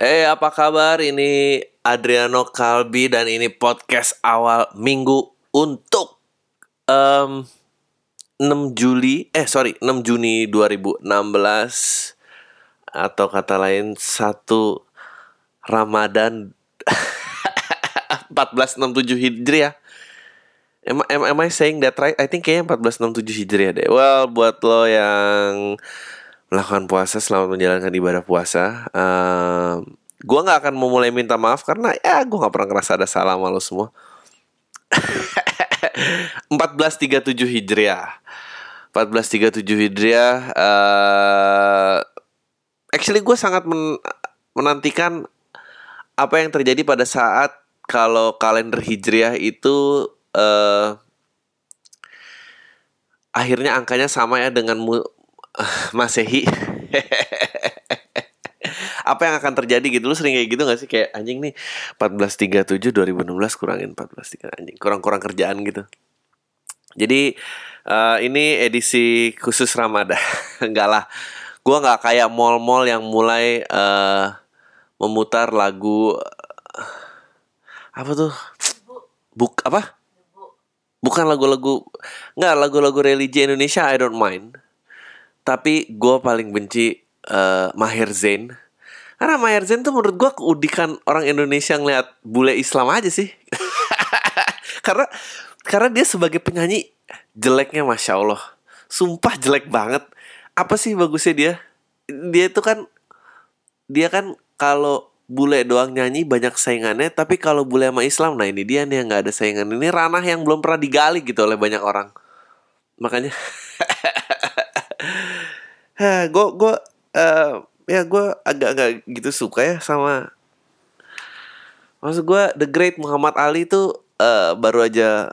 Eh, apa kabar? Ini Adriano Kalbi dan ini podcast awal minggu untuk em 6 Juli, eh sorry, 6 Juni 2016 atau kata lain 1 Ramadan 1467 Hijriah. Am, am, am I saying that right? I think kayaknya 1467 Hijriah deh. Well, buat lo yang melakukan puasa, selamat menjalankan ibadah puasa. Um, gue nggak akan memulai minta maaf karena ya gue nggak pernah ngerasa ada salah sama lo semua. 1437 Hijriah. 1437 Hijriah. Uh, actually gue sangat men menantikan apa yang terjadi pada saat kalau kalender Hijriah itu uh, akhirnya angkanya sama ya dengan Masehi. apa yang akan terjadi gitu? Lu sering kayak gitu gak sih? Kayak anjing nih 1437 2016 kurangin 14 anjing kurang-kurang kerjaan gitu. Jadi uh, ini edisi khusus Ramadan. Enggak lah. Gua nggak kayak mall-mall yang mulai uh, memutar lagu apa tuh? Buk apa? Bukan lagu-lagu nggak lagu-lagu religi Indonesia I don't mind tapi gue paling benci uh, Maher Zain karena Maher Zain tuh menurut gue keudikan orang Indonesia ngeliat bule Islam aja sih. karena karena dia sebagai penyanyi jeleknya masya Allah, sumpah jelek banget. Apa sih bagusnya dia? Dia itu kan dia kan kalau bule doang nyanyi banyak saingannya, tapi kalau bule sama Islam, nah ini dia nih yang nggak ada saingan. Ini ranah yang belum pernah digali gitu oleh banyak orang. Makanya, gue gue uh, ya gue agak-agak gitu suka ya sama maksud gue The Great Muhammad Ali tuh uh, baru aja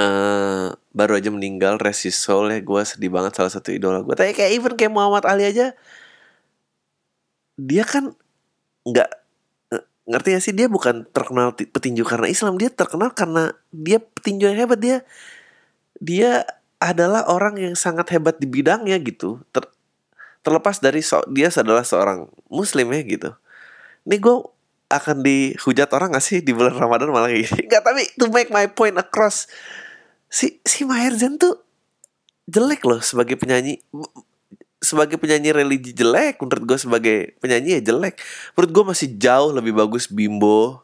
uh, baru aja meninggal soul ya. Gue sedih banget salah satu idola gue tapi kayak even kayak Muhammad Ali aja dia kan nggak ngerti ya sih? Dia bukan terkenal petinju karena Islam. Dia terkenal karena dia petinju yang hebat. Dia dia adalah orang yang sangat hebat di bidangnya gitu. Ter, terlepas dari so dia adalah seorang muslim ya gitu. Ini gue akan dihujat orang gak sih di bulan Ramadan malah kayak gini? Gak tapi to make my point across si si Maher Zain tuh jelek loh sebagai penyanyi. Sebagai penyanyi religi jelek menurut gue sebagai penyanyi ya jelek. Menurut gue masih jauh lebih bagus Bimbo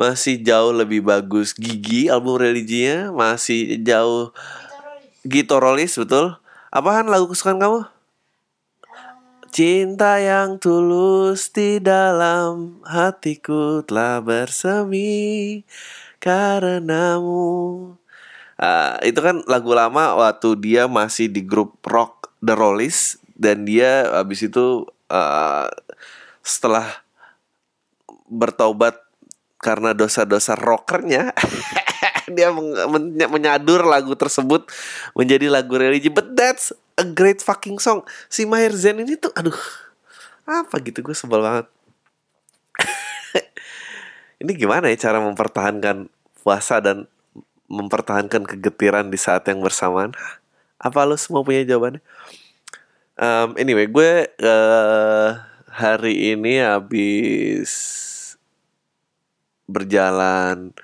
masih jauh lebih bagus Gigi album religinya masih jauh Gitorolis betul apaan lagu kesukaan kamu Cinta yang tulus di dalam hatiku telah bersemi karenamu. Uh, itu kan lagu lama waktu dia masih di grup rock The Rollies dan dia habis itu uh, setelah bertobat karena dosa-dosa rockernya dia menyadur lagu tersebut menjadi lagu religi. But that's a great fucking song. Si Maher Zain ini tuh aduh apa gitu gue sebel banget. Ini gimana ya cara mempertahankan puasa dan mempertahankan kegetiran di saat yang bersamaan? Apa lo semua punya jawabannya? Um, anyway gue uh, hari ini habis berjalan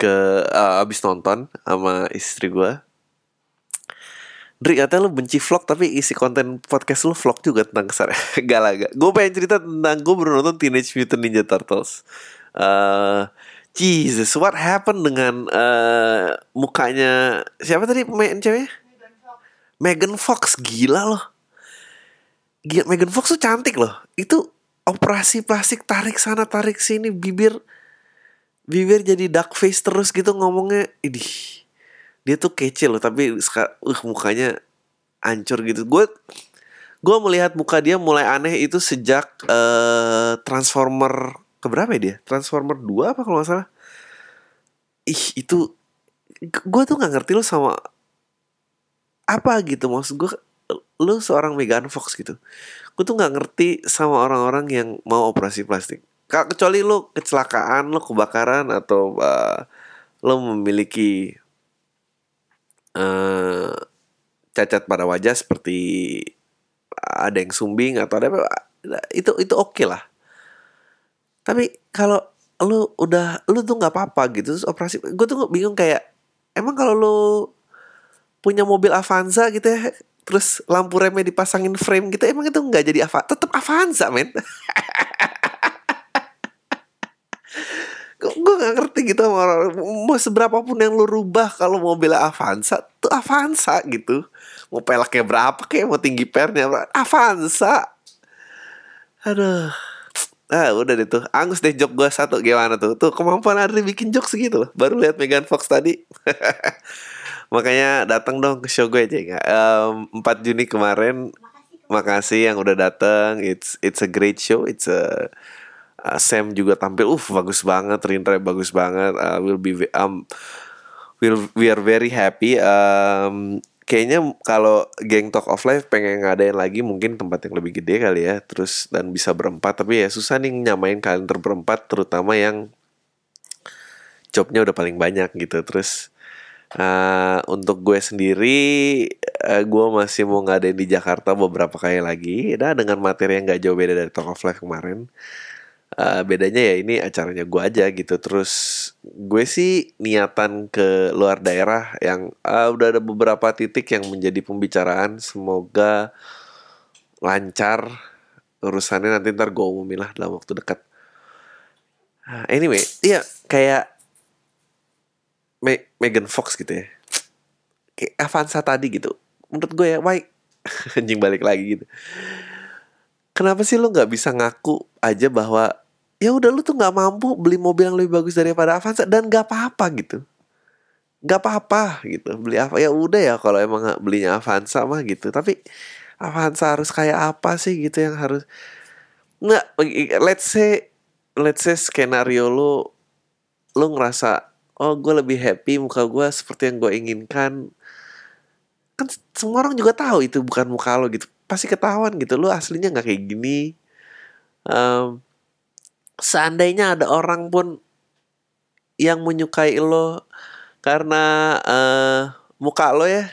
ke uh, habis nonton sama istri gue Dri katanya lu benci vlog tapi isi konten podcast lu vlog juga tentang kesar. Gak lah Gue pengen cerita tentang gue baru nonton Teenage Mutant Ninja Turtles. Uh, Jesus what happened dengan uh, mukanya Siapa tadi pemain ceweknya? Megan Fox gila loh. Gila, Megan Fox tuh cantik loh. Itu operasi plastik tarik sana tarik sini bibir bibir jadi dark face terus gitu ngomongnya. Idih dia tuh kece loh tapi uh mukanya hancur gitu. Gue gue melihat muka dia mulai aneh itu sejak uh, Transformer keberapa ya dia? Transformer 2 apa kalau nggak salah. Ih itu gue tuh nggak ngerti lo sama apa gitu. Maksud gue lu seorang Megan Fox gitu. Gue tuh nggak ngerti sama orang-orang yang mau operasi plastik kecuali lu kecelakaan lu kebakaran atau uh, lu memiliki uh, cacat pada wajah seperti ada yang sumbing atau ada itu itu oke okay lah. Tapi kalau lu udah lu tuh nggak apa-apa gitu terus operasi gue tuh bingung kayak emang kalau lu punya mobil Avanza gitu ya terus lampu remnya dipasangin frame gitu emang itu nggak jadi apa tetap Avanza men gue gak ngerti gitu sama orang mau seberapa pun yang lu rubah kalau mobilnya Avanza tuh Avanza gitu. Mau pelaknya berapa kayak mau tinggi pernya Avanza. Aduh. Ah udah deh tuh. Angus deh jok gue satu gimana tuh? Tuh kemampuan Adri bikin jok segitu. Loh Baru lihat Megan Fox tadi. Makanya datang dong ke show gue aja nggak um, 4 Juni kemarin. Makasih yang udah datang. It's it's a great show. It's a uh, Sam juga tampil uh bagus banget Rindra bagus banget. Uh, Will be um will we are very happy. Um kayaknya kalau geng Talk of Life pengen ngadain lagi mungkin tempat yang lebih gede kali ya terus dan bisa berempat. Tapi ya susah nih nyamain kalian terberempat terutama yang jobnya udah paling banyak gitu. Terus uh, untuk gue sendiri uh, gue masih mau ngadain di Jakarta beberapa kali lagi. Nah dengan materi yang gak jauh beda dari Talk of Life kemarin Uh, bedanya ya ini acaranya gue aja gitu. Terus gue sih niatan ke luar daerah yang uh, udah ada beberapa titik yang menjadi pembicaraan. Semoga lancar urusannya. Nanti ntar gue umumin lah dalam waktu dekat. Uh, anyway iya kayak Me Megan Fox gitu ya. Kayak Avanza tadi gitu. Menurut gue ya baik anjing balik lagi gitu kenapa sih lo nggak bisa ngaku aja bahwa ya udah lu tuh nggak mampu beli mobil yang lebih bagus daripada Avanza dan nggak apa-apa gitu. Nggak apa-apa gitu. Beli apa ya udah ya kalau emang belinya Avanza mah gitu. Tapi Avanza harus kayak apa sih gitu yang harus nggak let's say let's say skenario lu lu ngerasa oh gue lebih happy muka gue seperti yang gue inginkan. Kan semua orang juga tahu itu bukan muka lo gitu pasti ketahuan gitu. Lu aslinya nggak kayak gini. Um, seandainya ada orang pun yang menyukai lo karena uh, muka lo ya.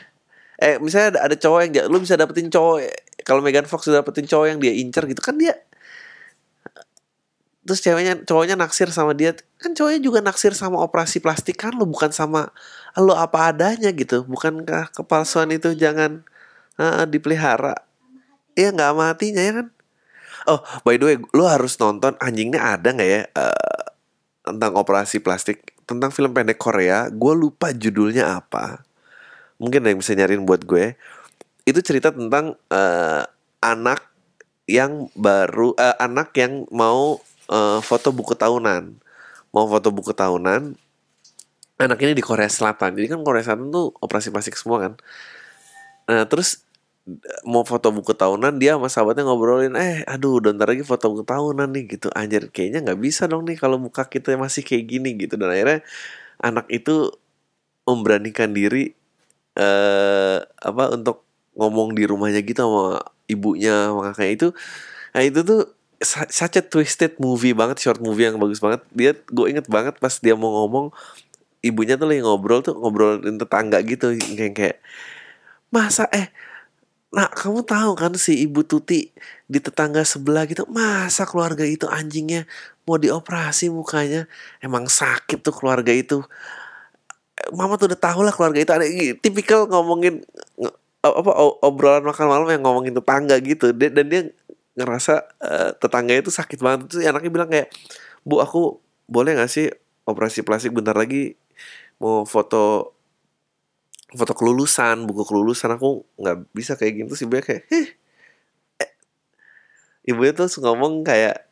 Eh misalnya ada, ada cowok yang lo bisa dapetin cowok kalau Megan Fox dapetin cowok yang dia incer gitu kan dia terus ceweknya cowoknya naksir sama dia. Kan cowoknya juga naksir sama operasi plastik kan lo bukan sama lo apa adanya gitu. Bukankah kepalsuan itu jangan uh, dipelihara ya nggak matinya ya kan Oh, by the way, lu harus nonton anjingnya ada nggak ya uh, tentang operasi plastik tentang film pendek Korea. Gue lupa judulnya apa. Mungkin ada yang bisa nyariin buat gue. Itu cerita tentang uh, anak yang baru, uh, anak yang mau uh, foto buku tahunan, mau foto buku tahunan. Anak ini di Korea Selatan. Jadi kan Korea Selatan tuh operasi plastik semua kan. Nah, terus mau foto buku tahunan dia sama sahabatnya ngobrolin eh aduh udah ntar lagi foto buku tahunan nih gitu. Anjir kayaknya nggak bisa dong nih kalau muka kita masih kayak gini gitu. Dan akhirnya anak itu memberanikan diri eh apa untuk ngomong di rumahnya gitu sama ibunya sama kakaknya. Itu nah itu tuh such a twisted movie banget short movie yang bagus banget. Dia gue inget banget pas dia mau ngomong ibunya tuh lagi ngobrol tuh ngobrolin tetangga gitu kayak kayak masa eh Nah, kamu tahu kan si Ibu Tuti di tetangga sebelah gitu, masa keluarga itu anjingnya mau dioperasi mukanya? Emang sakit tuh keluarga itu. Mama tuh udah tahu lah keluarga itu ada tipikal ngomongin apa obrolan makan malam yang ngomongin tetangga gitu dan dia ngerasa uh, tetangga itu sakit banget terus anaknya bilang kayak bu aku boleh gak sih operasi plastik bentar lagi mau foto foto kelulusan buku kelulusan aku nggak bisa kayak gitu sih. Kayak eh. ibu itu ngomong kayak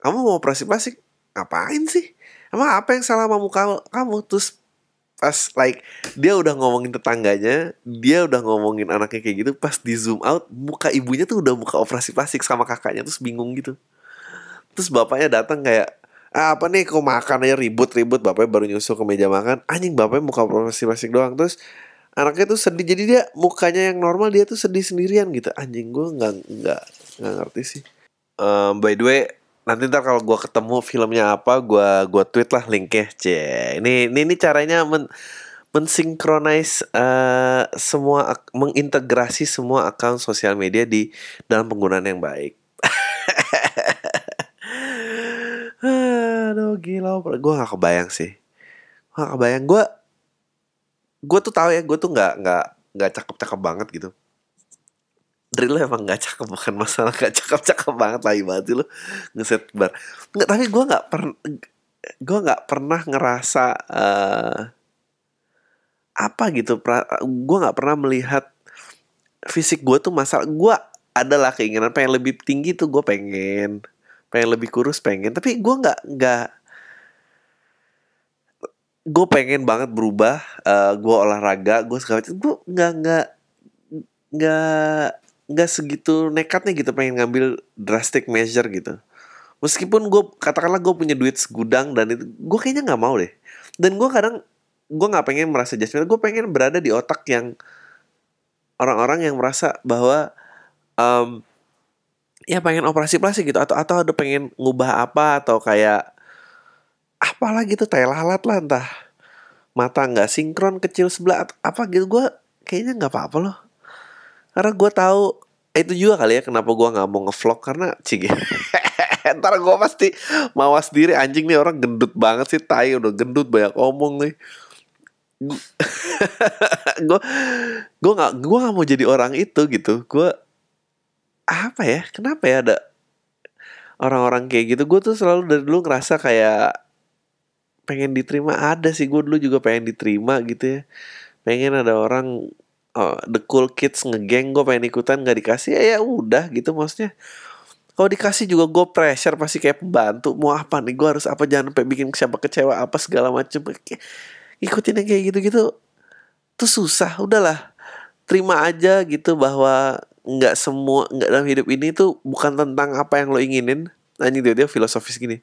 kamu mau operasi plastik ngapain sih? Emang apa yang salah sama muka kamu? Terus pas like dia udah ngomongin tetangganya dia udah ngomongin anaknya kayak gitu pas di zoom out muka ibunya tuh udah muka operasi plastik sama kakaknya terus bingung gitu. Terus bapaknya datang kayak ah, apa nih kau makan aja ribut-ribut? Bapaknya baru nyusul ke meja makan anjing bapaknya muka operasi plastik doang. Terus anaknya tuh sedih. Jadi dia mukanya yang normal dia tuh sedih sendirian gitu. Anjing gue nggak nggak nggak ngerti sih. Um, by the way nanti ntar kalau gue ketemu filmnya apa gue gue tweet lah linknya. C ini ini ini caranya men mensinkronis uh, semua mengintegrasi semua akun sosial media di dalam penggunaan yang baik. Aduh gila. Gue gak kebayang sih. Gue gak kebayang. Gue Gue tuh tahu ya Gue tuh gak, gak, gak cakep-cakep banget gitu. Drill emang gak cakep Bukan masalah gak cakep-cakep banget Lagi banget sih Ngeset bar. Nggak, Tapi gue gak pernah Gue gak pernah ngerasa uh, Apa gitu Gue gak pernah melihat Fisik gue tuh masalah Gue adalah keinginan pengen lebih tinggi tuh gue pengen. Pengen lebih kurus pengen. Tapi gue nggak nggak gue pengen banget berubah uh, gue olahraga gue segala macam. Gue nggak nggak nggak nggak segitu nekatnya gitu pengen ngambil drastic measure gitu. Meskipun gue katakanlah gue punya duit segudang dan itu gue kayaknya nggak mau deh. Dan gue kadang gue nggak pengen merasa judgmental gue pengen berada di otak yang orang-orang yang merasa bahwa um, ya pengen operasi plastik gitu atau atau ada pengen ngubah apa atau kayak apalah gitu tai lalat lah entah mata nggak sinkron kecil sebelah apa gitu. Gue kayaknya nggak apa-apa loh. Karena gue tahu eh, itu juga kali ya kenapa gue nggak mau ngevlog karena cigi ntar gue pasti mawas diri anjing nih orang gendut banget sih tai udah gendut banyak omong nih. Gue gue nggak gue nggak mau jadi orang itu gitu. Gue apa ya kenapa ya ada orang-orang kayak gitu? Gue tuh selalu dari dulu ngerasa kayak pengen diterima ada sih. Gue dulu juga pengen diterima gitu ya. Pengen ada orang oh, the cool kids ngegeng gue pengen ikutan nggak dikasih ya, ya udah gitu maksudnya. Kalau dikasih juga gue pressure pasti kayak pembantu mau apa nih? Gue harus apa? Jangan sampai bikin siapa kecewa apa segala macem. Ikutin yang kayak gitu-gitu tuh susah. Udahlah terima aja gitu bahwa nggak semua nggak dalam hidup ini tuh bukan tentang apa yang lo inginin. Anjing dia dia filosofis gini.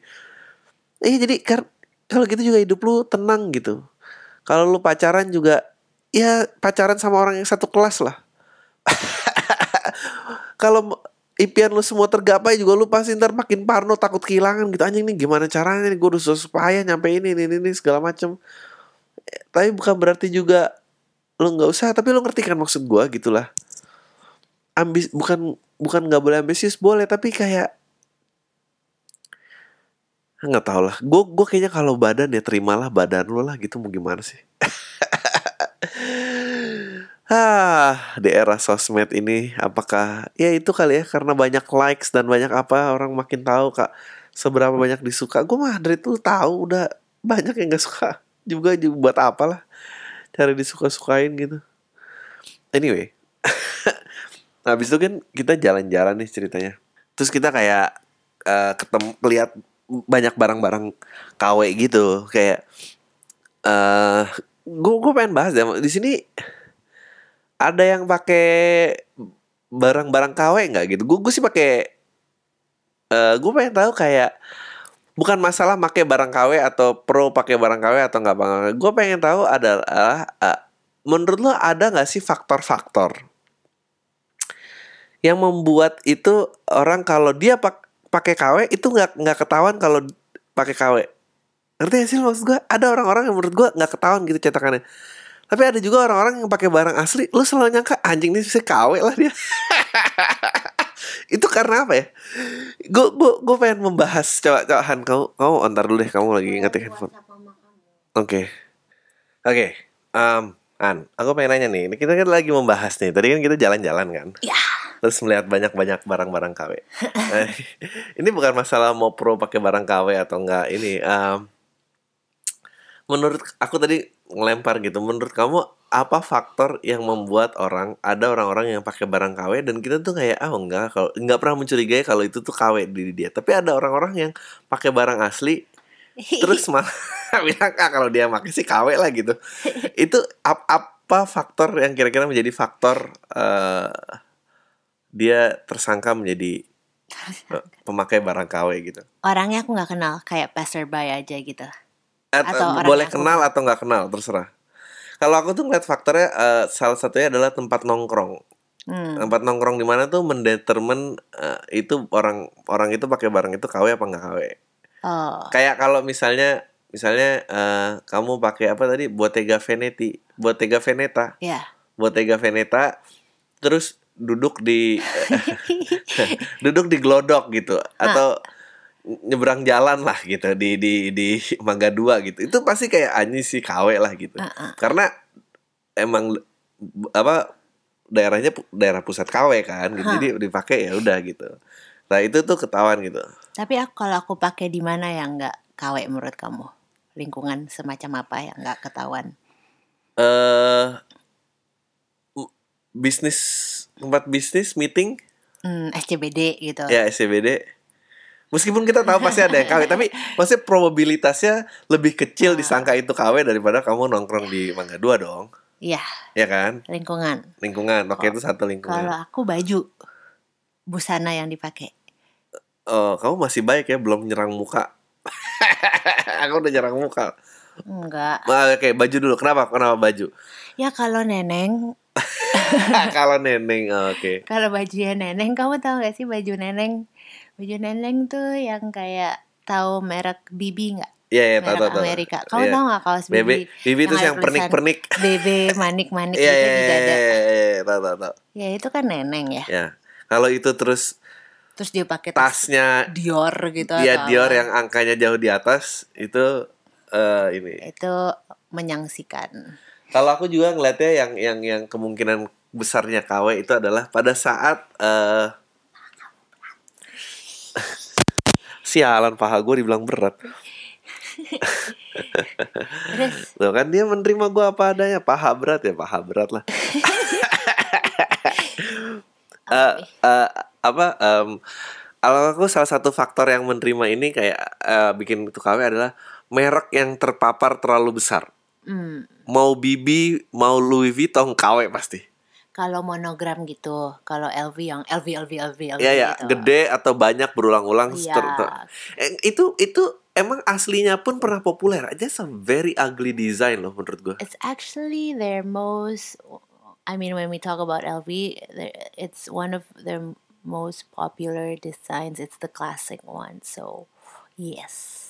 Eh jadi kan kalau gitu juga hidup lu tenang gitu. Kalau lu pacaran juga ya pacaran sama orang yang satu kelas lah. Kalau impian lu semua tergapai juga lu pasti ntar makin parno takut kehilangan gitu. Anjing nih gimana caranya nih? Gue udah supaya nyampe ini ini ini segala macem. Tapi bukan berarti juga lu nggak usah tapi lu ngerti kan maksud gue gitulah. Ambis bukan bukan nggak boleh ambisius boleh. Tapi kayak nggak tau lah. Gue gue kayaknya kalau badan ya terimalah badan lo lah gitu mau gimana sih? Ah di era sosmed ini apakah ya itu kali ya karena banyak likes dan banyak apa orang makin tahu kak seberapa banyak disuka. Gue mah dari itu tahu udah banyak yang gak suka juga juga buat apa lah cari disuka sukain gitu. Anyway habis itu kan kita jalan-jalan nih ceritanya. Terus kita kayak uh, ketemu lihat banyak barang-barang KW gitu, kayak eh uh, gue pengen bahas ya di sini ada yang pakai barang-barang KW nggak gitu? Gue sih pakai uh, gue pengen tahu kayak bukan masalah pakai barang KW atau pro pakai barang KW atau nggak bang. Gue pengen tahu adalah uh, menurut lo ada nggak sih faktor-faktor yang membuat itu orang kalau dia pak pakai KW itu nggak nggak ketahuan kalau pakai KW ngerti gak sih maksud gue ada orang-orang yang menurut gue nggak ketahuan gitu cetakannya. Tapi ada juga orang-orang yang pakai barang asli lu selalu nyangka anjing ini bisa KW lah dia. Itu karena apa ya? Gue gue gue pengen membahas. Coba coba Han kamu kamu antar dulu deh kamu lagi ngetik handphone. oke okay. oke. Okay. um, An aku pengen nanya nih. Ini kita kan lagi membahas nih. Tadi kan kita jalan-jalan kan? Ya terus melihat banyak-banyak barang-barang KW. nah, ini bukan masalah mau pro pakai barang KW atau enggak ini. Um, menurut aku tadi ngelempar gitu. Menurut kamu apa faktor yang membuat orang ada orang-orang yang pakai barang KW dan kita tuh kayak ah oh, enggak kalau enggak pernah mencurigai kalau itu tuh KW di dia. Tapi ada orang-orang yang pakai barang asli terus malah bilang ah kalau dia pakai sih KW lah gitu. itu ap apa faktor yang kira-kira menjadi faktor uh, dia tersangka menjadi uh, pemakai barang KW gitu. Orangnya aku nggak kenal, kayak passerby aja gitu. At, atau boleh kenal atau nggak kenal, terserah. Kalau aku tuh ngeliat faktornya uh, salah satunya adalah tempat nongkrong. Hmm. Tempat nongkrong di mana tuh mendetermine uh, itu orang orang itu pakai barang itu KW apa nggak KW. Oh. Kayak kalau misalnya misalnya uh, kamu pakai apa tadi Bottega Veneti, Bottega Veneta. Iya. Yeah. Bottega Veneta terus duduk di duduk di glodok gitu atau nyebrang jalan lah gitu di di di Mangga Dua gitu itu pasti kayak anjing sih KW lah gitu Ah, ah. karena emang apa daerahnya daerah pusat KW kan gitu. Jadi dipakai ya udah gitu nah itu tuh ketahuan gitu Tapi aku kalau aku pakai di mana yang nggak KW menurut kamu? Lingkungan semacam apa yang nggak ketahuan? eh m- bisnis tempat bisnis meeting. Hmm, SCBD gitu. ya SCBD meskipun kita tahu pasti ada yang KW tapi maksudnya probabilitasnya lebih kecil Ah. disangka itu KW daripada kamu nongkrong di Mangga Dua dong. Iya, ya kan? Lingkungan. lingkungan oke itu satu lingkungan. Kalau aku baju busana yang dipakai. oh kamu masih baik ya belum nyerang muka. Aku udah nyerang muka. Enggak. Oke baju dulu. Kenapa? Kenapa baju? Ya kalau neneng, kalau neneng oke kalau bajunya neneng, kamu tahu gak sih baju neneng? Baju neneng tuh yang kayak tahu merek Bibi nggak? Iya, iya, tahu, Merek tahu, tahu. Amerika. Kamu Iya. tahu nggak kaos Bebe, Bibi? Bibi itu ada yang pernik-pernik. Bebe manik-manik Iya, iya, iya, dada. iya, iya, tahu, tahu, tahu. Ya itu kan neneng ya. Ya, kalau itu terus Terus dia pakai tas tasnya Dior gitu dia atau Dior yang angkanya jauh di atas itu eh ini. itu menyangsikan. Kalau aku juga ngeliatnya yang yang yang kemungkinan besarnya KW itu adalah pada saat eh sialan paha gue dibilang berat. Terus Tuh kan dia menerima gue apa adanya paha berat ya paha berat lah. Eh, eh, apa em, kalau aku salah satu faktor yang menerima ini kayak eh, bikin itu KW adalah merek yang terpapar terlalu besar. hmm, Mau Bibi, mau Louis Vuitton KW pasti. kalau monogram gitu, kalau LV yang LV LV LV LV Iya ya, gitu. gede atau banyak berulang-ulang. Eh, itu itu emang aslinya pun pernah populer. Just a very ugly design loh menurut gue. It's actually their most. I mean, when we talk about LV, it's one of their most popular designs. It's the classic one. So, yes.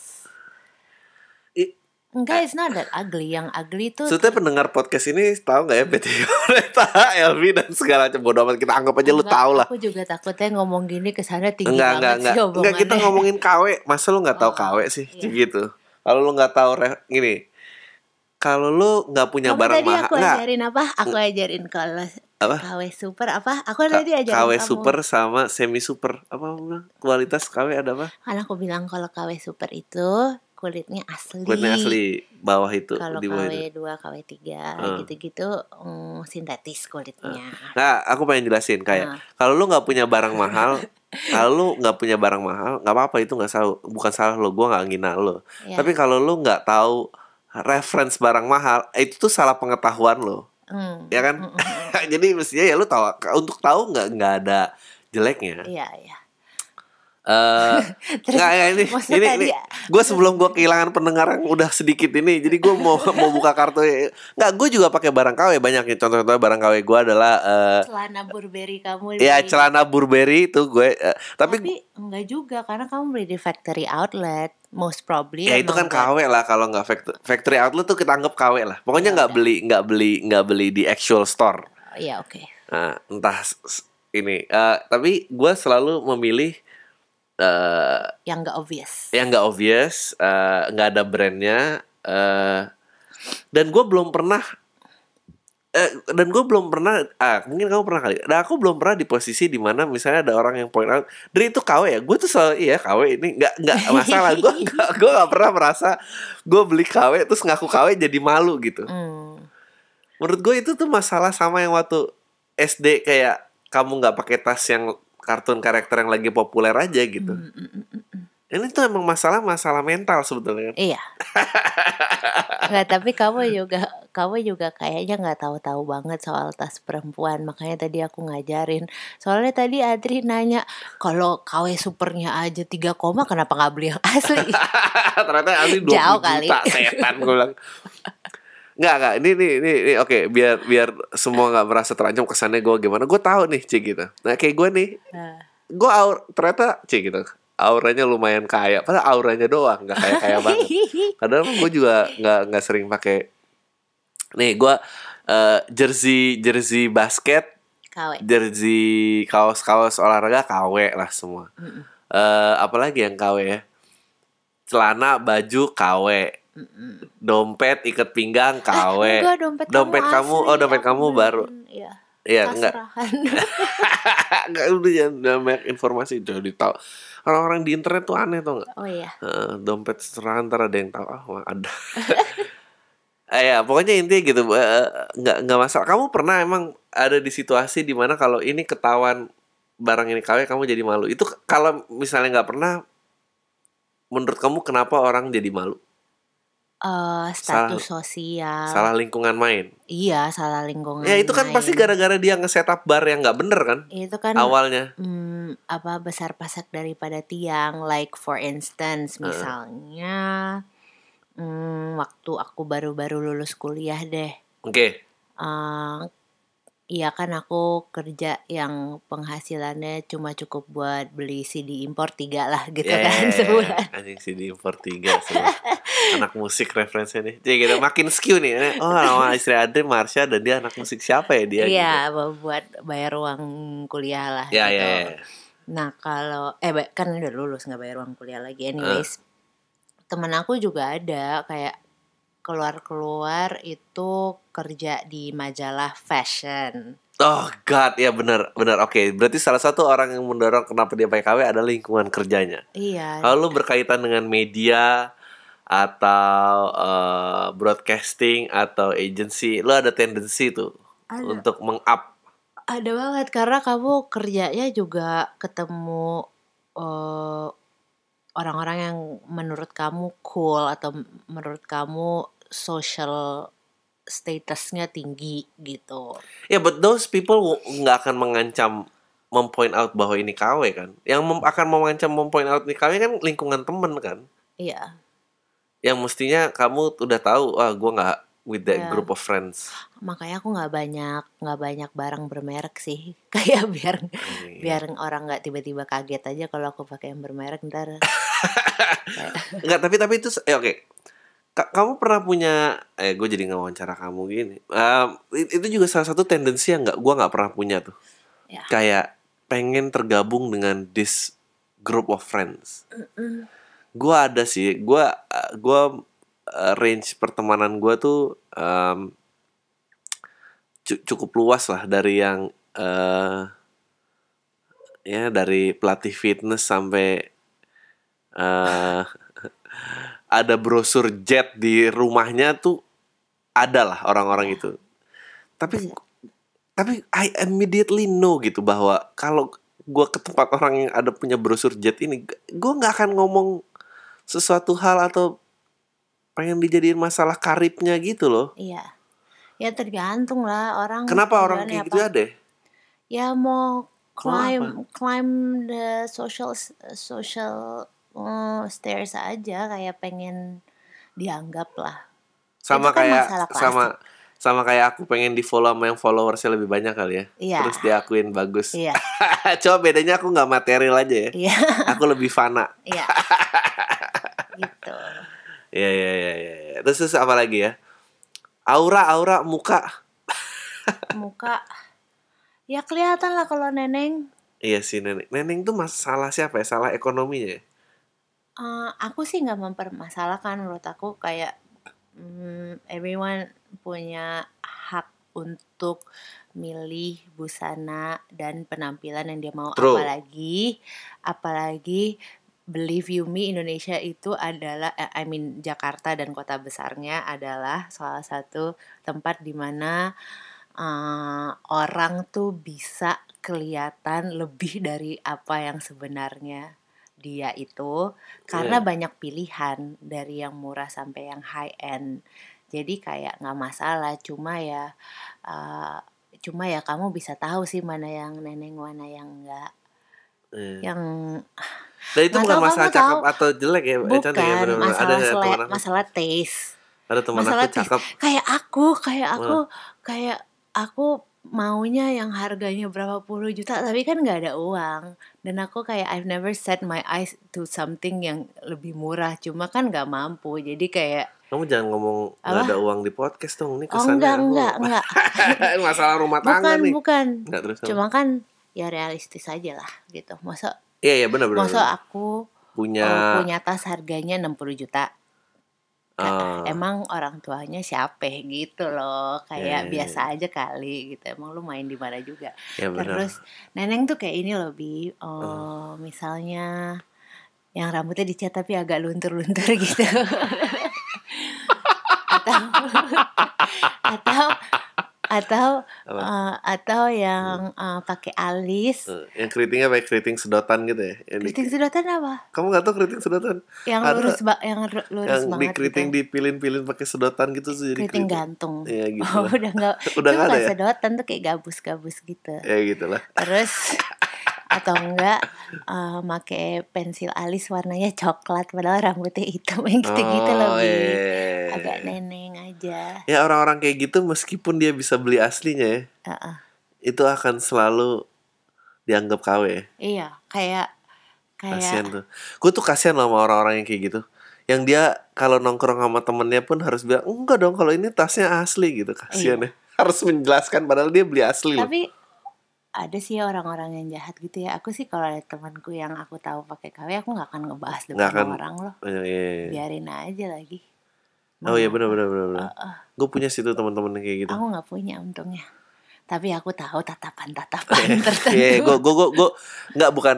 Enggak, it's not that ugly. Yang ugly tuh Maksudnya pendengar podcast ini tahu nggak ya PT Yoneta, LV dan segala macam bodo amat kita anggap aja lu Enggak, tahu lah. Aku juga takutnya ngomong gini ke sana tinggi Enggak, enggak, banget enggak. sih Enggak kita omongannya. ngomongin KW, masa lu nggak tahu Oh, KW sih iya. gitu. Kalau lu nggak tahu re- gini. Kalau lu nggak punya Kamu barang mahal, aku enggak. ajarin apa? Aku ajarin kalau Apa? KW super apa? Aku K- tadi ajarin KW kamu. super sama semi super. Apa bilang? Kualitas KW ada apa? Kan aku bilang kalau KW super itu kulitnya asli. Kulitnya asli bawah itu Kalau di bawah itu. KW 2, KW 3 Hmm. gitu-gitu mm, sintetis kulitnya. Nah, aku pengen jelasin kayak Nah. kalau lu nggak punya barang mahal, kalau lu nggak punya barang mahal, nggak apa-apa itu nggak salah, bukan salah lo, gua nggak ngina lo. Ya. Tapi kalau lu nggak tahu reference barang mahal, itu tuh salah pengetahuan lo, Hmm. ya kan? Mm, mm, mm. Jadi mestinya ya lu tahu untuk tahu nggak nggak ada jeleknya. Iya, iya. Terus, nggak ya ini ini, ini gue sebelum gue kehilangan pendengar yang udah sedikit ini, jadi gue mau mau buka kartu. Nggak, gue juga pakai barang KW banyak nih. Contoh-contoh barang KW gue adalah eh, celana Burberry kamu ya celana Burberry itu gue. eh, tapi, Tapi enggak juga karena kamu beli di factory outlet most probably ya itu kan KW lah kalau nggak factory, factory outlet tuh kita anggap KW lah. Pokoknya Ya nggak udah. beli nggak beli nggak beli di actual store. Iya, oke. Nah, entah ini. eh, tapi gue selalu memilih eh Yang enggak obvious. yang nggak obvious, eh, nggak ada brandnya, eh, dan gue belum pernah, eh, dan gue belum pernah, ah mungkin kamu pernah kali, dan aku belum pernah di posisi di mana misalnya ada orang yang point out, dari itu KW ya, gue tuh selalu iya KW ini nggak nggak masalah, gue gue nggak pernah merasa gue beli KW terus ngaku KW jadi malu gitu. Hmm. Menurut gue itu tuh masalah sama yang waktu SD kayak kamu nggak pakai tas yang kartun karakter yang lagi populer aja gitu. Mm, mm, mm, mm, mm. Ini tuh emang masalah masalah mental sebetulnya. Iya. Nggak, tapi kamu juga kamu juga kayaknya nggak tahu-tahu banget soal tas perempuan. Makanya tadi aku ngajarin. Soalnya tadi Adri nanya kalau KW supernya aja 3 koma kenapa nggak beli yang asli? Ternyata asli 20 Jauh juta kali. setan gue bilang. Enggak, enggak. Ini, ini, ini, ini oke. Biar, biar semua nggak merasa terancam kesannya gue gimana. Gue tahu nih, cik gitu. Nah, kayak gue nih. Nah, Gue aur, ternyata, cik gitu. Auranya lumayan kaya. Padahal auranya doang, nggak kaya kaya banget. Padahal gue juga nggak nggak sering pakai. Nih, gue eh, jersey jersey basket KW. jersey kaos-kaos olahraga KW lah semua Mm-mm. eh apalagi yang KW ya celana baju KW Mm-mm. dompet ikat pinggang KW Enggak, dompet, Dompet kamu, kamu, asli, oh, dompet kamu baru. Iya. Iya enggak. enggak udah jangan jangan banyak informasi. Jadi tahu orang-orang di internet tuh aneh tuh enggak oh iya. Eh, dompet serahan ntar ada yang tahu. Ah wah, ada. Eh, ya pokoknya intinya gitu eh, nggak nggak masalah. Kamu pernah emang ada di situasi di mana kalau ini ketahuan barang ini KW kamu jadi malu? Itu kalau misalnya nggak pernah menurut kamu kenapa orang jadi malu Eh, status sosial. salah lingkungan main Iya, salah lingkungan. ya itu kan pasti main. gara-gara dia nge-setup bar yang nggak bener kan itu kan awalnya hmm, apa besar pasak daripada tiang like for instance misalnya hmm, waktu aku baru-baru lulus kuliah deh oke eh Iya kan aku kerja yang penghasilannya cuma cukup buat beli CD impor tiga lah gitu ya, kan sebulan. anjing di impor tiga semua anak musik referensinya nih jadi kita makin skew nih oh nama istri Adri Marsha dan dia anak musik siapa ya dia Iya buat bayar uang kuliah lah gitu. ya gitu. ya, ya. Nah kalau eh kan udah lulus nggak bayar uang kuliah lagi anyways. Temen aku juga ada kayak keluar-keluar itu kerja di majalah fashion. Oh God, ya benar, benar. Oke, berarti salah satu orang yang mendorong kenapa dia pakai KW adalah lingkungan kerjanya. Iya. Kalau berkaitan dengan media atau eh, broadcasting atau agency, lu ada tendensi tuh Ada. untuk meng-up. Ada banget karena kamu kerjanya juga ketemu eh, orang-orang yang menurut kamu cool atau menurut kamu social statusnya tinggi gitu. Ya, but those people nggak akan mengancam mempoint out bahwa ini KW kan. Yang mem- akan mengancam mempoint out ini KW kan lingkungan temen kan. Iya. Yang mestinya kamu udah tahu, wah gua nggak with that Ya. group of friends. Makanya aku nggak banyak nggak banyak barang bermerek sih. Kayak biar Iya. biar orang nggak tiba-tiba kaget aja kalau aku pakai yang bermerek ntar. Enggak, tapi tapi itu ya oke. Ka- kamu pernah punya eh gue jadi ngewawancara kamu gini. It- itu juga salah satu tendensi yang nggak gue nggak pernah punya tuh. Ya. Kayak pengen tergabung dengan this group of friends. Gue ada sih. Gue gue eh, range pertemanan gue tuh cu- cukup luas lah dari yang eh ya dari pelatih fitness sampai eh ada brosur jet di rumahnya tuh ada lah orang-orang itu. Tapi tapi I immediately know gitu bahwa kalau gua ke tempat orang yang ada punya brosur jet ini, gua nggak akan ngomong sesuatu hal atau pengen dijadiin masalah karibnya gitu loh. Iya. Ya tergantung lah orang. Kenapa orang kayak apa. gitu ada? ya? Ya mau Mau climb climb the social social uh, stairs aja kayak pengen dianggap lah. Sama Itu kan kayak sama sama kayak aku pengen di follow sama yang followersnya lebih banyak kali ya. Iya. Terus diakuin bagus. Iya. Coba bedanya aku nggak material aja ya. Iya. Aku lebih fana. Iya. gitu. Iya iya iya. iya. Terus, terus apa lagi ya? Aura aura muka. Muka ya kelihatan lah kalau neneng. Iya sih nenek. Neneng tuh masalah siapa ya? Salah ekonominya ya? Eh, aku sih nggak mempermasalahkan menurut aku kayak mm, everyone punya hak untuk milih busana dan penampilan yang dia mau True. apalagi apalagi believe you me Indonesia itu adalah eh, I mean Jakarta dan kota besarnya adalah salah satu tempat di mana eh, orang tuh bisa kelihatan lebih dari apa yang sebenarnya dia itu karena Iya. banyak pilihan dari yang murah sampai yang high end jadi kayak nggak masalah cuma ya uh, cuma ya kamu bisa tahu sih mana yang neneng mana yang enggak Iya. yang Dan itu bukan masalah cakep tahu. atau jelek ya, eh, bukan cantik ya benar-benar. Ada masalah ya, sele- teman masalah taste ada teman masalah aku taste. cakep. kayak aku kayak aku kayak aku maunya yang harganya berapa puluh juta tapi kan nggak ada uang dan aku kayak I've never set my eyes to something yang lebih murah cuma kan nggak mampu jadi kayak Kamu jangan ngomong nggak ada uang di podcast dong. Ini Oh kesannya enggak aku- enggak enggak. Masalah rumah tangga bukan nih. bukan. Enggak terus. Cuma kan ya realistis aja lah gitu. Masa Iya iya benar benar. masa aku Punya oh, punya tas harganya 60 juta. Ah, Emang orang tuanya siapa gitu loh. Ya, ya, Kayak biasa aja kali gitu. Emang lu main di mana juga. ya benar. Terus neneng tuh kayak ini loh bi, oh, misalnya yang rambutnya dicat tapi agak luntur-luntur gitu, atau atau atau Apa? eh, atau yang eh, pakai alis. Eh, yang keritingnya pakai keriting sedotan gitu ya. Yang di- Keriting sedotan apa? Kamu nggak tahu keriting sedotan? Yang Ada. lurus ba- yang ru- lurus yang di banget keriting gitu. dipilin-pilin pakai sedotan gitu jadi Keriting keriting. gantung. Iya gitu. Oh, udah nggak Udah nggak ada ya? sedotan tuh kayak gabus-gabus gitu. Ya gitu lah. Terus atau enggak eh make pensil alis warnanya coklat padahal rambutnya hitam yang gitu-gitu Oh, lebih iya. agak neneng aja. Ya orang-orang kayak gitu meskipun dia bisa beli aslinya ya, Heeh. itu akan selalu dianggap KW ya. Iya, kayak Kasian kayak tuh. Gue tuh kasihan loh sama orang-orang yang kayak gitu. Yang dia kalau nongkrong sama temennya pun harus bilang enggak dong kalau ini tasnya asli gitu. Kasian ya. Harus menjelaskan padahal dia beli asli loh. Ada sih orang-orang yang jahat gitu ya. Aku sih kalau ada temanku yang aku tahu pakai KW, aku nggak akan ngebahas depan akan. orang loh. Oh, iya, iya, iya. Biarin aja lagi. Oh iya benar benar benar. benar. Heeh. Gue punya situ teman-teman kayak gitu. Aku nggak punya untungnya. Tapi aku tahu tatapan-tatapan tertentu. Iya, gue gue gue gue nggak bukan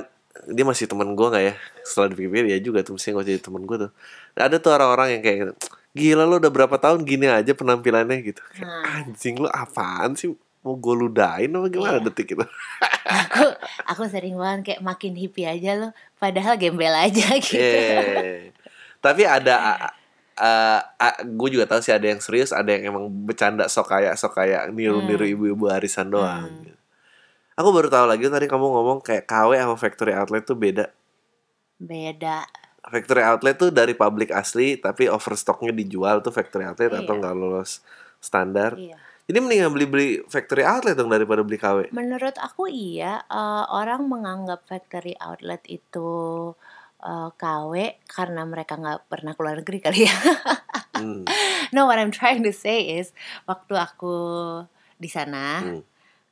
dia masih teman gue nggak ya? Setelah dipikir ya juga tuh mesti gue jadi teman gue tuh. Ada tuh orang-orang yang kayak gitu, gila lo udah berapa tahun gini aja penampilannya gitu. Kayak, Nah. Anjing lo apaan sih? Mau gue ludahin apa gimana Iya. detik itu? aku aku sering banget kayak makin hippie aja loh padahal gembel aja gitu Iya. Tapi ada gue juga tahu sih ada yang serius, ada yang emang bercanda sok kayak sok kayak niru-niru Hmm. ibu-ibu arisan doang. Hmm. gitu. Aku baru tahu lagi tadi kamu ngomong kayak KW sama factory outlet tuh beda. beda Factory outlet tuh dari pabrik asli tapi overstocknya dijual tuh factory outlet atau Iya. nggak lolos standar. iya Jadi mendingan beli-beli factory outlet dong daripada beli KW. menurut aku iya eh, orang menganggap factory outlet itu eh, KW karena mereka nggak pernah keluar negeri kali ya Hmm. no what I'm trying to say is waktu aku di sana Hmm.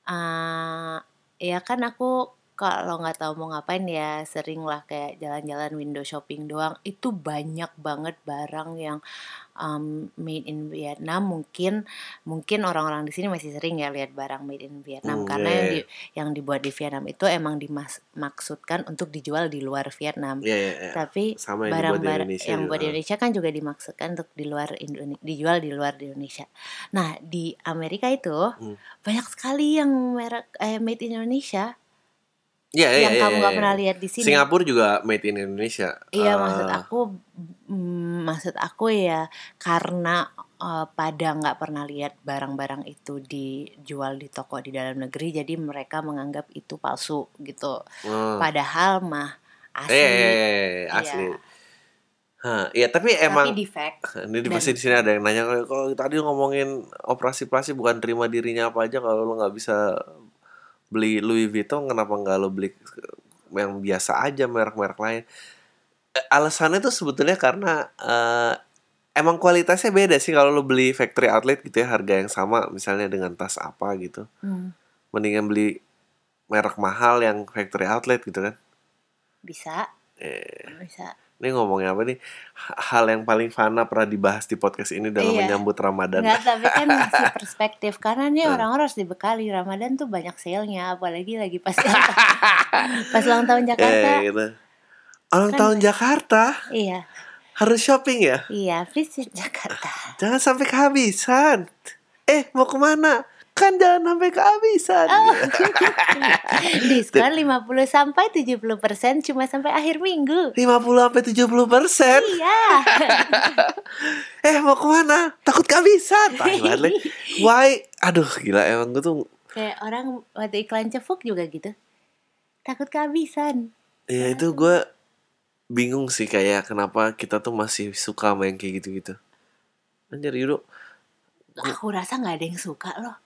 eh, ya kan aku kalau nggak tahu mau ngapain ya sering lah kayak jalan-jalan window shopping doang itu banyak banget barang yang um, made in Vietnam mungkin mungkin orang-orang di sini masih sering ya lihat barang made in Vietnam karena iya, yang iya. di, yang dibuat di Vietnam itu emang dimaksudkan untuk dijual di luar Vietnam Iya, iya, iya. tapi yang barang-barang yang juga. buat di Indonesia kan juga dimaksudkan untuk di luar Indonesia dijual di luar di Indonesia. Nah di Amerika itu Hmm. banyak sekali yang merek eh, made in Indonesia Iya, iya, yang iya, kamu iya, nggak iya. pernah lihat di sini. Singapura juga made in Indonesia. Iya Eh, maksud aku, mm, maksud aku ya karena eh, pada nggak pernah lihat barang-barang itu dijual di toko di dalam negeri, jadi mereka menganggap itu palsu gitu. oh. Padahal mah asli. Eh, eh, eh, asli. Iya. Hah, iya tapi emang Tapi defect. ini di pasti di sini ada yang nanya kalau tadi ngomongin operasi plastik bukan terima dirinya apa aja kalau lo nggak bisa beli Louis Vuitton kenapa nggak lo beli yang biasa aja merek-merek lain? Eh, alasannya tuh sebetulnya karena eh, emang kualitasnya beda sih kalau lo beli factory outlet gitu ya harga yang sama misalnya dengan tas apa gitu. Hmm, mendingan beli merek mahal yang factory outlet gitu kan. Bisa, eh, bisa. Ini ngomongnya apa nih hal yang paling fana pernah dibahas di podcast ini dalam Iya. menyambut Ramadan Enggak, tapi kan masih perspektif karena nih Hmm. orang-orang harus dibekali Ramadan tuh banyak sale-nya apalagi lagi pas pas ulang tahun Jakarta. Eh gitu. Ulang Kan- tahun Jakarta Iya, harus shopping ya. iya, visit Jakarta. Jangan sampai kehabisan. Eh mau ke mana? Kan jangan sampai kehabisan. Oh. Diskon 50 sampai 70% cuma sampai akhir minggu. 50 sampai 70 persen. Iya. Eh mau ke mana? Takut kehabisan. Why? Aduh gila emang gue tuh. Kayak orang waktu iklan cefuk juga gitu. Takut kehabisan. Ya itu gue bingung sih kayak kenapa kita tuh masih suka main kayak gitu-gitu. Anjir Yudo. Aku rasa nggak ada yang suka loh.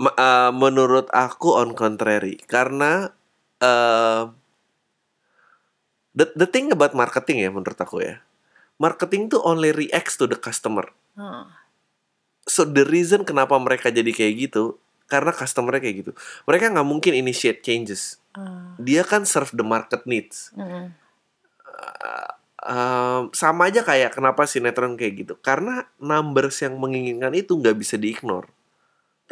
Eh, menurut aku on contrary karena eh the the thing about marketing ya menurut aku ya marketing tuh only reacts to the customer. Heeh. So the reason kenapa mereka jadi kayak gitu karena customernya kayak gitu. Mereka nggak mungkin initiate changes. Ah, Dia kan serve the market needs. mm. Um, sama aja kayak kenapa sinetron kayak gitu. Karena numbers yang menginginkan itu nggak bisa diignore.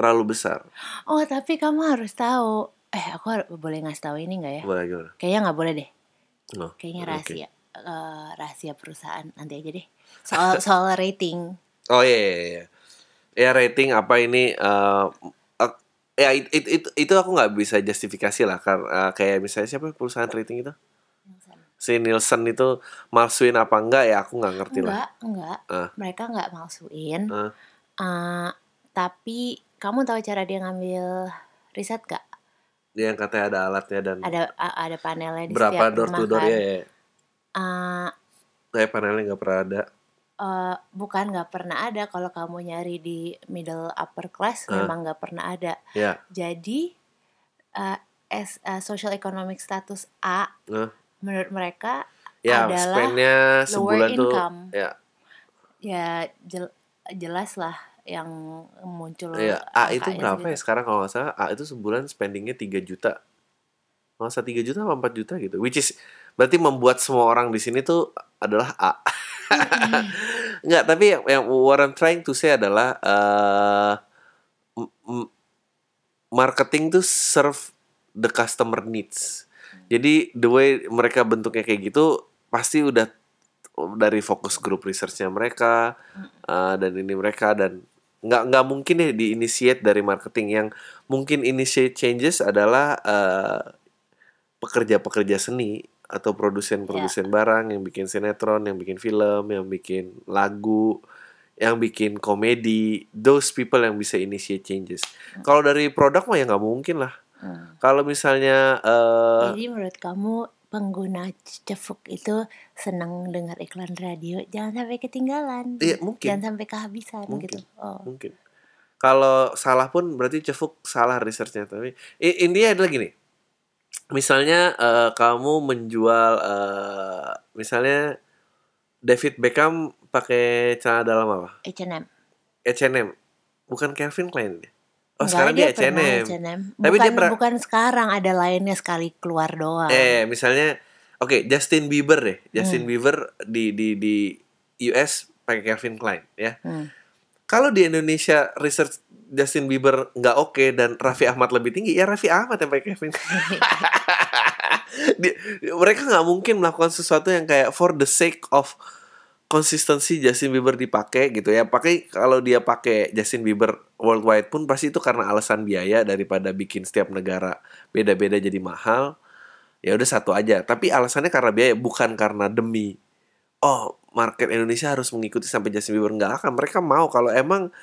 Terlalu besar. Oh tapi kamu harus tahu. Eh aku boleh ngasih tahu ini nggak ya? Boleh gimana? Kayaknya nggak boleh deh. Oh, Kayaknya rahasia. Eh, rahasia perusahaan nanti aja deh. Soal soal rating. Oh iya, iya, iya. Ya rating apa ini eh eh, ya it- it- itu itu aku nggak bisa justifikasi lah karena kayak misalnya siapa perusahaan rating itu si Nielsen itu malsuin apa enggak ya aku nggak ngerti lah. Enggak, enggak. Ah. Mereka enggak malsuin. Ah. Eh, tapi kamu tahu cara dia ngambil riset gak? Dia yang katanya ada alatnya dan Ada ada panelnya di berapa setiap door rumah to door kan. ya, ya. Eh, Kayak panelnya nggak pernah ada. eh, bukan nggak pernah ada kalau kamu nyari di middle upper class Ah. memang nggak pernah ada. Ya. Jadi eh, es- eh, social economic status A Ah. menurut mereka Ya, adalah lower sebulan tuh income. ya, ya jel- jelas lah yang muncul ya A itu berapa ya sekarang kalau nggak salah A itu sebulan spendingnya 3 juta. Nggak usah 3 juta apa 4 juta gitu. Which is berarti membuat semua orang di sini tuh adalah A. Nggak, tapi yang, yang what I'm trying to say adalah m- marketing tuh serve the customer needs. Jadi the way mereka bentuknya kayak gitu pasti udah dari fokus grup researchnya mereka eh, dan ini mereka dan nggak nggak mungkin deh diinitiate dari marketing yang mungkin initiate changes adalah eh, pekerja-pekerja seni atau produsen-produsen barang yang bikin sinetron, yang bikin film, yang bikin lagu, yang bikin komedi, those people yang bisa initiate changes. Kalau dari produk mah ya nggak mungkin lah. Hmm. Kalau misalnya eh, Jadi menurut kamu pengguna cefuk itu senang dengar iklan radio, jangan sampai ketinggalan. Iya, mungkin. Jangan sampai kehabisan Mungkin. gitu. Oh. mungkin kalau salah pun berarti cefuk salah researchnya tapi intinya adalah gini misalnya eh, kamu menjual eh, misalnya David Beckham pakai celana dalam apa H&M. H&M bukan Calvin Klein oh sekarang dia, H&M H&M. Tapi bukan, dia pernah- bukan sekarang ada lainnya sekali keluar doang. eh misalnya oke Justin Bieber deh Justin Hmm. Bieber di di di US pakai Calvin Klein ya Hmm. kalau di Indonesia research Justin Bieber nggak oke dan Raffi Ahmad lebih tinggi ya Raffi Ahmad yang pakai Kevin Di- mereka nggak mungkin melakukan sesuatu yang kayak for the sake of konsistensi Justin Bieber dipakai gitu ya. Pakai kalau dia pakai Justin Bieber worldwide pun pasti itu karena alasan biaya daripada bikin setiap negara beda-beda jadi mahal. Ya udah satu aja. Tapi alasannya karena biaya bukan karena demi oh market Indonesia harus mengikuti sampai Justin Bieber. Nggak akan. Mereka mau. Kalau emang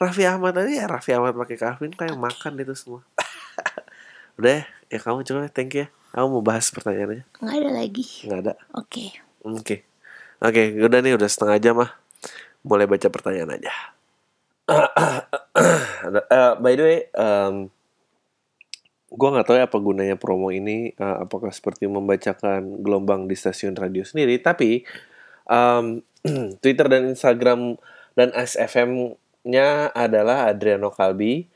Raffi Ahmad tadi ya Raffi Ahmad pakai Calvin kayak makan itu semua. Udah ya, ya kamu coba thank you ya. Kamu mau bahas pertanyaannya Nggak ada lagi. nggak ada. Oke. oke oke udah nih udah setengah jam mah mulai baca pertanyaan aja. Eh, by the way um, gue nggak tahu ya apa gunanya promo ini eh, apakah seperti membacakan gelombang di stasiun radio sendiri tapi um, Twitter dan Instagram dan SFM-nya adalah Adriano Kalbi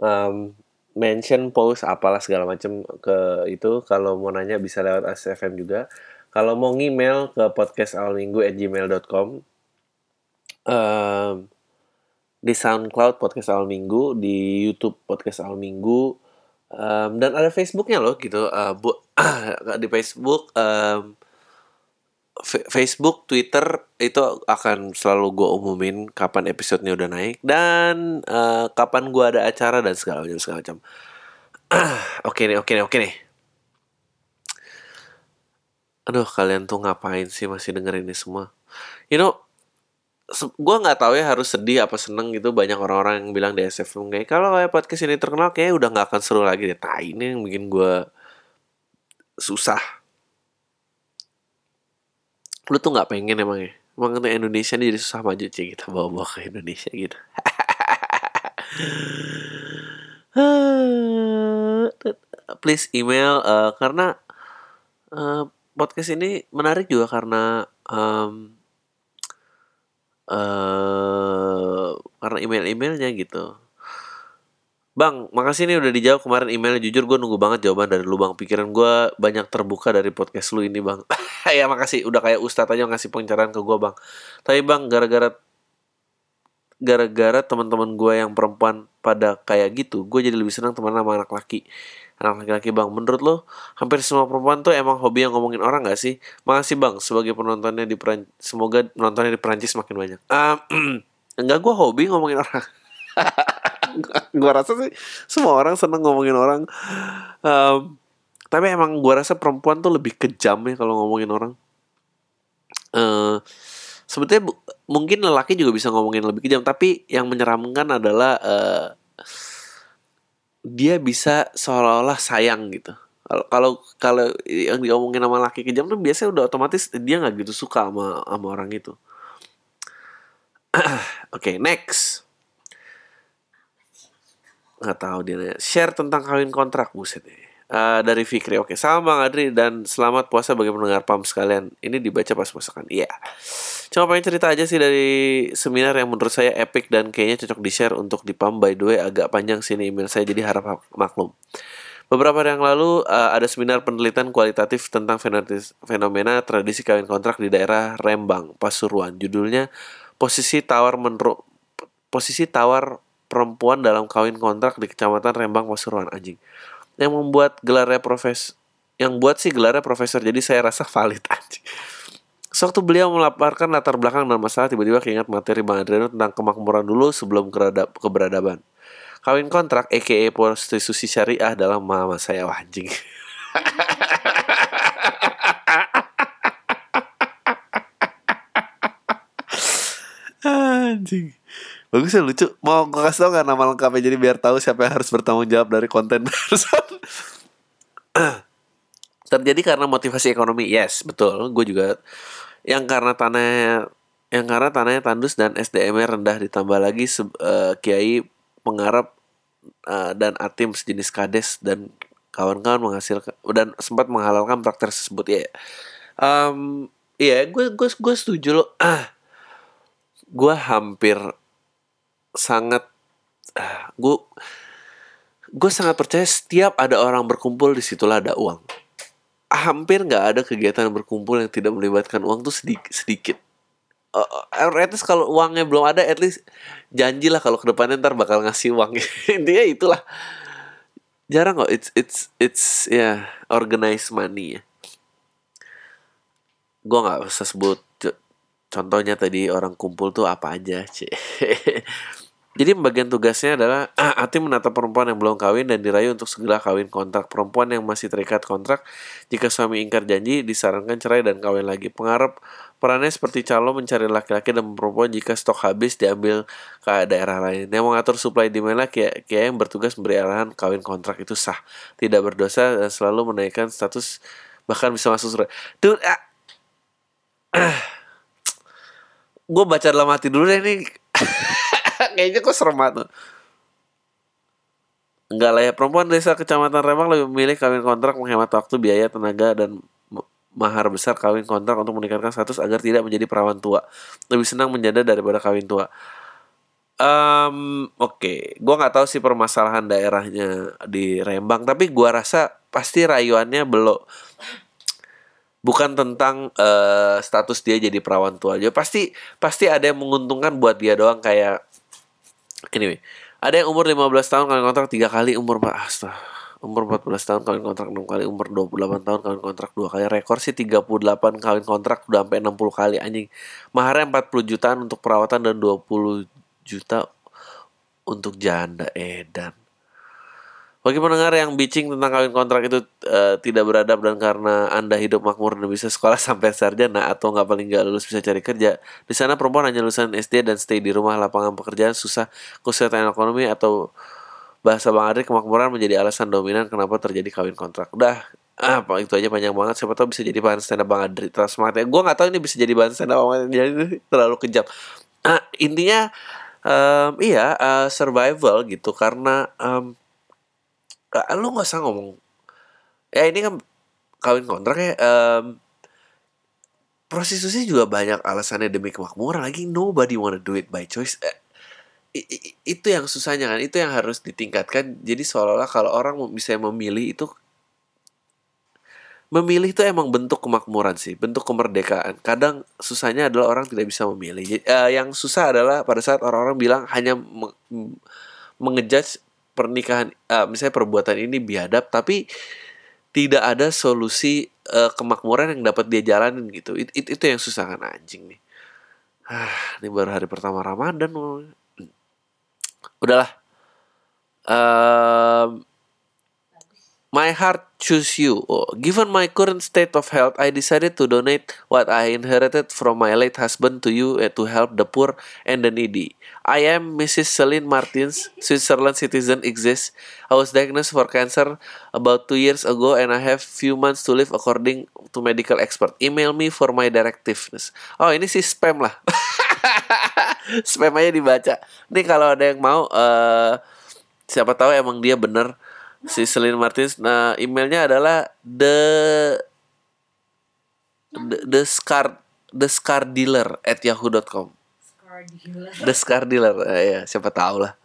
um, mention post apalah segala macam ke itu kalau mau nanya bisa lewat SFM juga kalau mau ngemail ke podcastalminggu@gmail.com um, di SoundCloud podcast awal minggu di YouTube podcast awal minggu Um, dan ada Facebooknya loh gitu uh, bu di Facebook um, Facebook Twitter itu akan selalu gue umumin kapan episodenya udah naik dan uh, kapan gue ada acara dan segala macam segala macam. Oke nih oke nih oke nih aduh kalian tuh ngapain sih masih dengerin ini semua? You know gue nggak tahu ya harus sedih apa seneng gitu. Banyak orang-orang yang bilang di SFM kayak kalau kayak podcast ini terkenal kayak udah nggak akan seru lagi. Deh nah ini yang bikin gue susah. Lu tuh nggak pengen emang ya? Emang Indonesia ini jadi susah maju sih kita bawa-bawa ke Indonesia gitu. Please email eh, karena eh, podcast ini menarik juga karena em, eh karena email-emailnya gitu. Bang, makasih nih udah dijawab kemarin emailnya. Jujur gue nunggu banget jawaban dari lu bang. Pikiran gue banyak terbuka dari podcast lu ini bang. Ya makasih, udah kayak Ustadz aja ngasih pencerahan ke gue bang. Tapi bang, gara-gara Gara-gara teman-teman gue yang perempuan pada kayak gitu Gue jadi lebih senang teman sama anak laki. Anak laki-laki bang, menurut lo Hampir semua perempuan tuh emang hobi yang ngomongin orang gak sih? Makasih bang, sebagai penontonnya di Perancis Semoga penontonnya di Perancis makin banyak. Uh, Enggak, gue hobi ngomongin orang. Gue rasa sih semua orang seneng ngomongin orang. Um, tapi emang gue rasa perempuan tuh lebih kejam ya kalau ngomongin orang. Uh, sebetulnya mungkin lelaki juga bisa ngomongin lebih kejam tapi yang menyeramkan adalah uh, dia bisa seolah-olah sayang gitu. Kalau kalau yang diomongin sama laki kejam tuh biasanya udah otomatis dia nggak gitu suka sama sama orang itu. Oke okay, next. Nggak tahu dia nanya. share tentang kawin kontrak buset. nih Uh, dari Fikri, oke, salam Bang Adri dan selamat puasa bagi pendengar PAM sekalian. Ini dibaca pas masakan, iya. Yeah. Cuma pengen cerita aja sih dari seminar yang menurut saya epic dan kayaknya cocok di share untuk di PAM. By the way, agak panjang sih ini email saya, jadi harap maklum. Beberapa hari yang lalu uh, ada seminar penelitian kualitatif tentang fenomena tradisi kawin kontrak di daerah Rembang, Pasuruan. Judulnya posisi tawar menurut posisi tawar perempuan dalam kawin kontrak di Kecamatan Rembang Pasuruan anjing yang membuat gelarnya profes yang buat sih gelarnya profesor jadi saya rasa valid anjing Sewaktu beliau melaporkan latar belakang dan masalah tiba-tiba keingat materi Bang Adriano tentang kemakmuran dulu sebelum keberadaban. Kawin kontrak aka prostitusi syariah dalam mama saya anjing. anjing. Bagus ya lucu. Mau gue kasih tau gak nama lengkapnya jadi biar tahu siapa yang harus bertanggung jawab dari konten Terjadi karena motivasi ekonomi. Yes, betul. Gue juga yang karena tanah yang karena tanahnya tandus dan SDM-nya rendah ditambah lagi uh, kiai pengarap uh, dan atim sejenis kades dan kawan-kawan menghasilkan dan sempat menghalalkan praktek tersebut ya. Um, iya, gue gue gue setuju loh. Gue hampir sangat gue uh, gue sangat percaya setiap ada orang berkumpul di situlah ada uang. Hampir nggak ada kegiatan berkumpul yang tidak melibatkan uang tuh sedikit. Sedikit uh, at least kalau uangnya belum ada at least janjilah kalau ke depannya ntar bakal ngasih uang. Intinya itulah. Jarang kok it's it's it's ya yeah, organized money ya gue nggak usah sebut contohnya tadi orang kumpul tuh apa aja cie Jadi bagian tugasnya adalah ah, Ati menata perempuan yang belum kawin dan dirayu untuk segera kawin kontrak. Perempuan yang masih terikat kontrak, jika suami ingkar janji, disarankan cerai dan kawin lagi. Pengharap perannya seperti calon mencari laki-laki dan perempuan jika stok habis diambil ke daerah lain. Yang mengatur supply demand kayak, kayak yang bertugas memberi arahan kawin kontrak itu sah, tidak berdosa dan selalu menaikkan status bahkan bisa masuk. Dude, ah, ah, gue baca dalam hati dulu deh nih. kayaknya kok serem banget Enggak lah ya perempuan desa kecamatan Rembang lebih memilih kawin kontrak menghemat waktu, biaya, tenaga dan mahar besar kawin kontrak untuk meningkatkan status agar tidak menjadi perawan tua. Lebih senang menjanda daripada kawin tua. Um, Oke, okay. gue nggak tahu sih permasalahan daerahnya di Rembang, tapi gue rasa pasti rayuannya belum bukan tentang uh, status dia jadi perawan tua aja. Pasti pasti ada yang menguntungkan buat dia doang kayak Anyway, ada yang umur 15 tahun kawin kontrak tiga kali, umur astagfirullah umur 14 tahun kawin kontrak 6 kali, umur 28 tahun kawin kontrak 2 kali. Rekor sih 38 kawin kontrak udah sampai 60 kali anjing. Maharnya 40 jutaan untuk perawatan dan 20 juta untuk janda edan. Bagi pendengar yang bitching tentang kawin kontrak itu uh, tidak beradab dan karena Anda hidup makmur dan bisa sekolah sampai sarjana atau nggak paling nggak lulus bisa cari kerja. Di sana perempuan hanya lulusan SD dan stay di rumah lapangan pekerjaan susah kesehatan ekonomi atau bahasa Bang Adri kemakmuran menjadi alasan dominan kenapa terjadi kawin kontrak. Udah ah itu aja panjang banget. Siapa tahu bisa jadi bahan stand up Bang Adri. Terus ya. Gue nggak tahu ini bisa jadi bahan stand up Bang Adri. Terlalu kejam. Ah, intinya um, iya uh, survival gitu. Karena um, lu nggak usah ngomong. Ya ini kan kawin kontrak ya um, prostitusi juga banyak alasannya demi kemakmuran. Lagi nobody wanna do it by choice. Eh, itu yang susahnya kan itu yang harus ditingkatkan. Jadi seolah-olah kalau orang bisa memilih itu memilih itu emang bentuk kemakmuran sih bentuk kemerdekaan. Kadang susahnya adalah orang tidak bisa memilih. Jadi, eh, yang susah adalah pada saat orang-orang bilang hanya mengejudge pernikahan eh, misalnya perbuatan ini biadab tapi tidak ada solusi eh, kemakmuran yang dapat dia jalanin gitu. It- it- itu yang susah kan anjing nih. Ah ini baru hari pertama Ramadan udahlah. Em, My heart choose you. Oh, given my current state of health, I decided to donate what I inherited from my late husband to you eh, to help the poor and the needy. I am Mrs. Celine Martins, Switzerland citizen exists. I was diagnosed for cancer about two years ago and I have few months to live according to medical expert. Email me for my directives. Oh ini sih spam lah. spam aja dibaca. Nih kalau ada yang mau, eh siapa tahu emang dia bener si Celine Martins. Nah emailnya adalah the the, the scar the scar dealer at yahoo.com the scar dealer Eh, ya siapa tahu lah.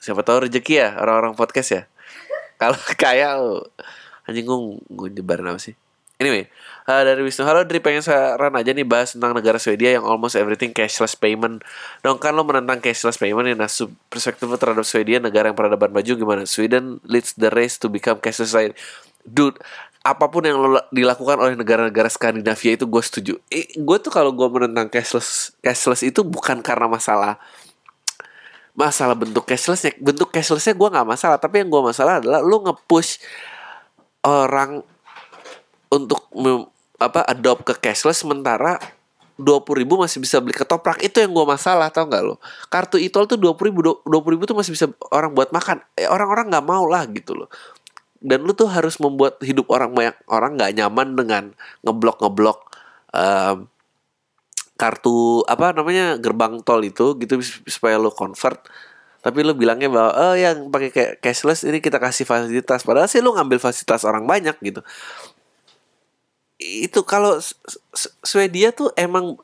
Siapa tahu rezeki ya orang-orang podcast ya. Kalau kaya anjing gue gue nyebarin apa sih anyway eh, dari Wisnu halo Dri pengen saran aja nih bahas tentang negara Swedia yang almost everything cashless payment. Dong kan lo menentang cashless payment ya nah perspektif lo terhadap Swedia negara yang peradaban maju gimana? Sweden leads the race to become cashless society. Dude apa pun yang lo la- dilakukan oleh negara-negara Skandinavia itu gue setuju. Eh, gue tuh kalau gue menentang cashless cashless itu bukan karena masalah masalah bentuk cashlessnya. Bentuk cashlessnya gue nggak masalah tapi yang gue masalah adalah lu nge-push orang untuk mem- apa adopt ke cashless sementara dua puluh ribu masih bisa beli ketoprak. Itu yang gue masalah tau nggak lo? Kartu itol tuh dua puluh ribu dua puluh ribu tuh masih bisa orang buat makan. Eh, orang-orang nggak mau lah gitu loh. Dan lu tuh harus membuat hidup orang banyak orang nggak nyaman dengan ngeblok ngeblok em, kartu apa namanya gerbang tol itu gitu supaya lu convert. Tapi lu bilangnya bahwa oh yang pakai cashless ini kita kasih fasilitas. Padahal sih lu ngambil fasilitas orang banyak gitu itu kalau Swedia tuh emang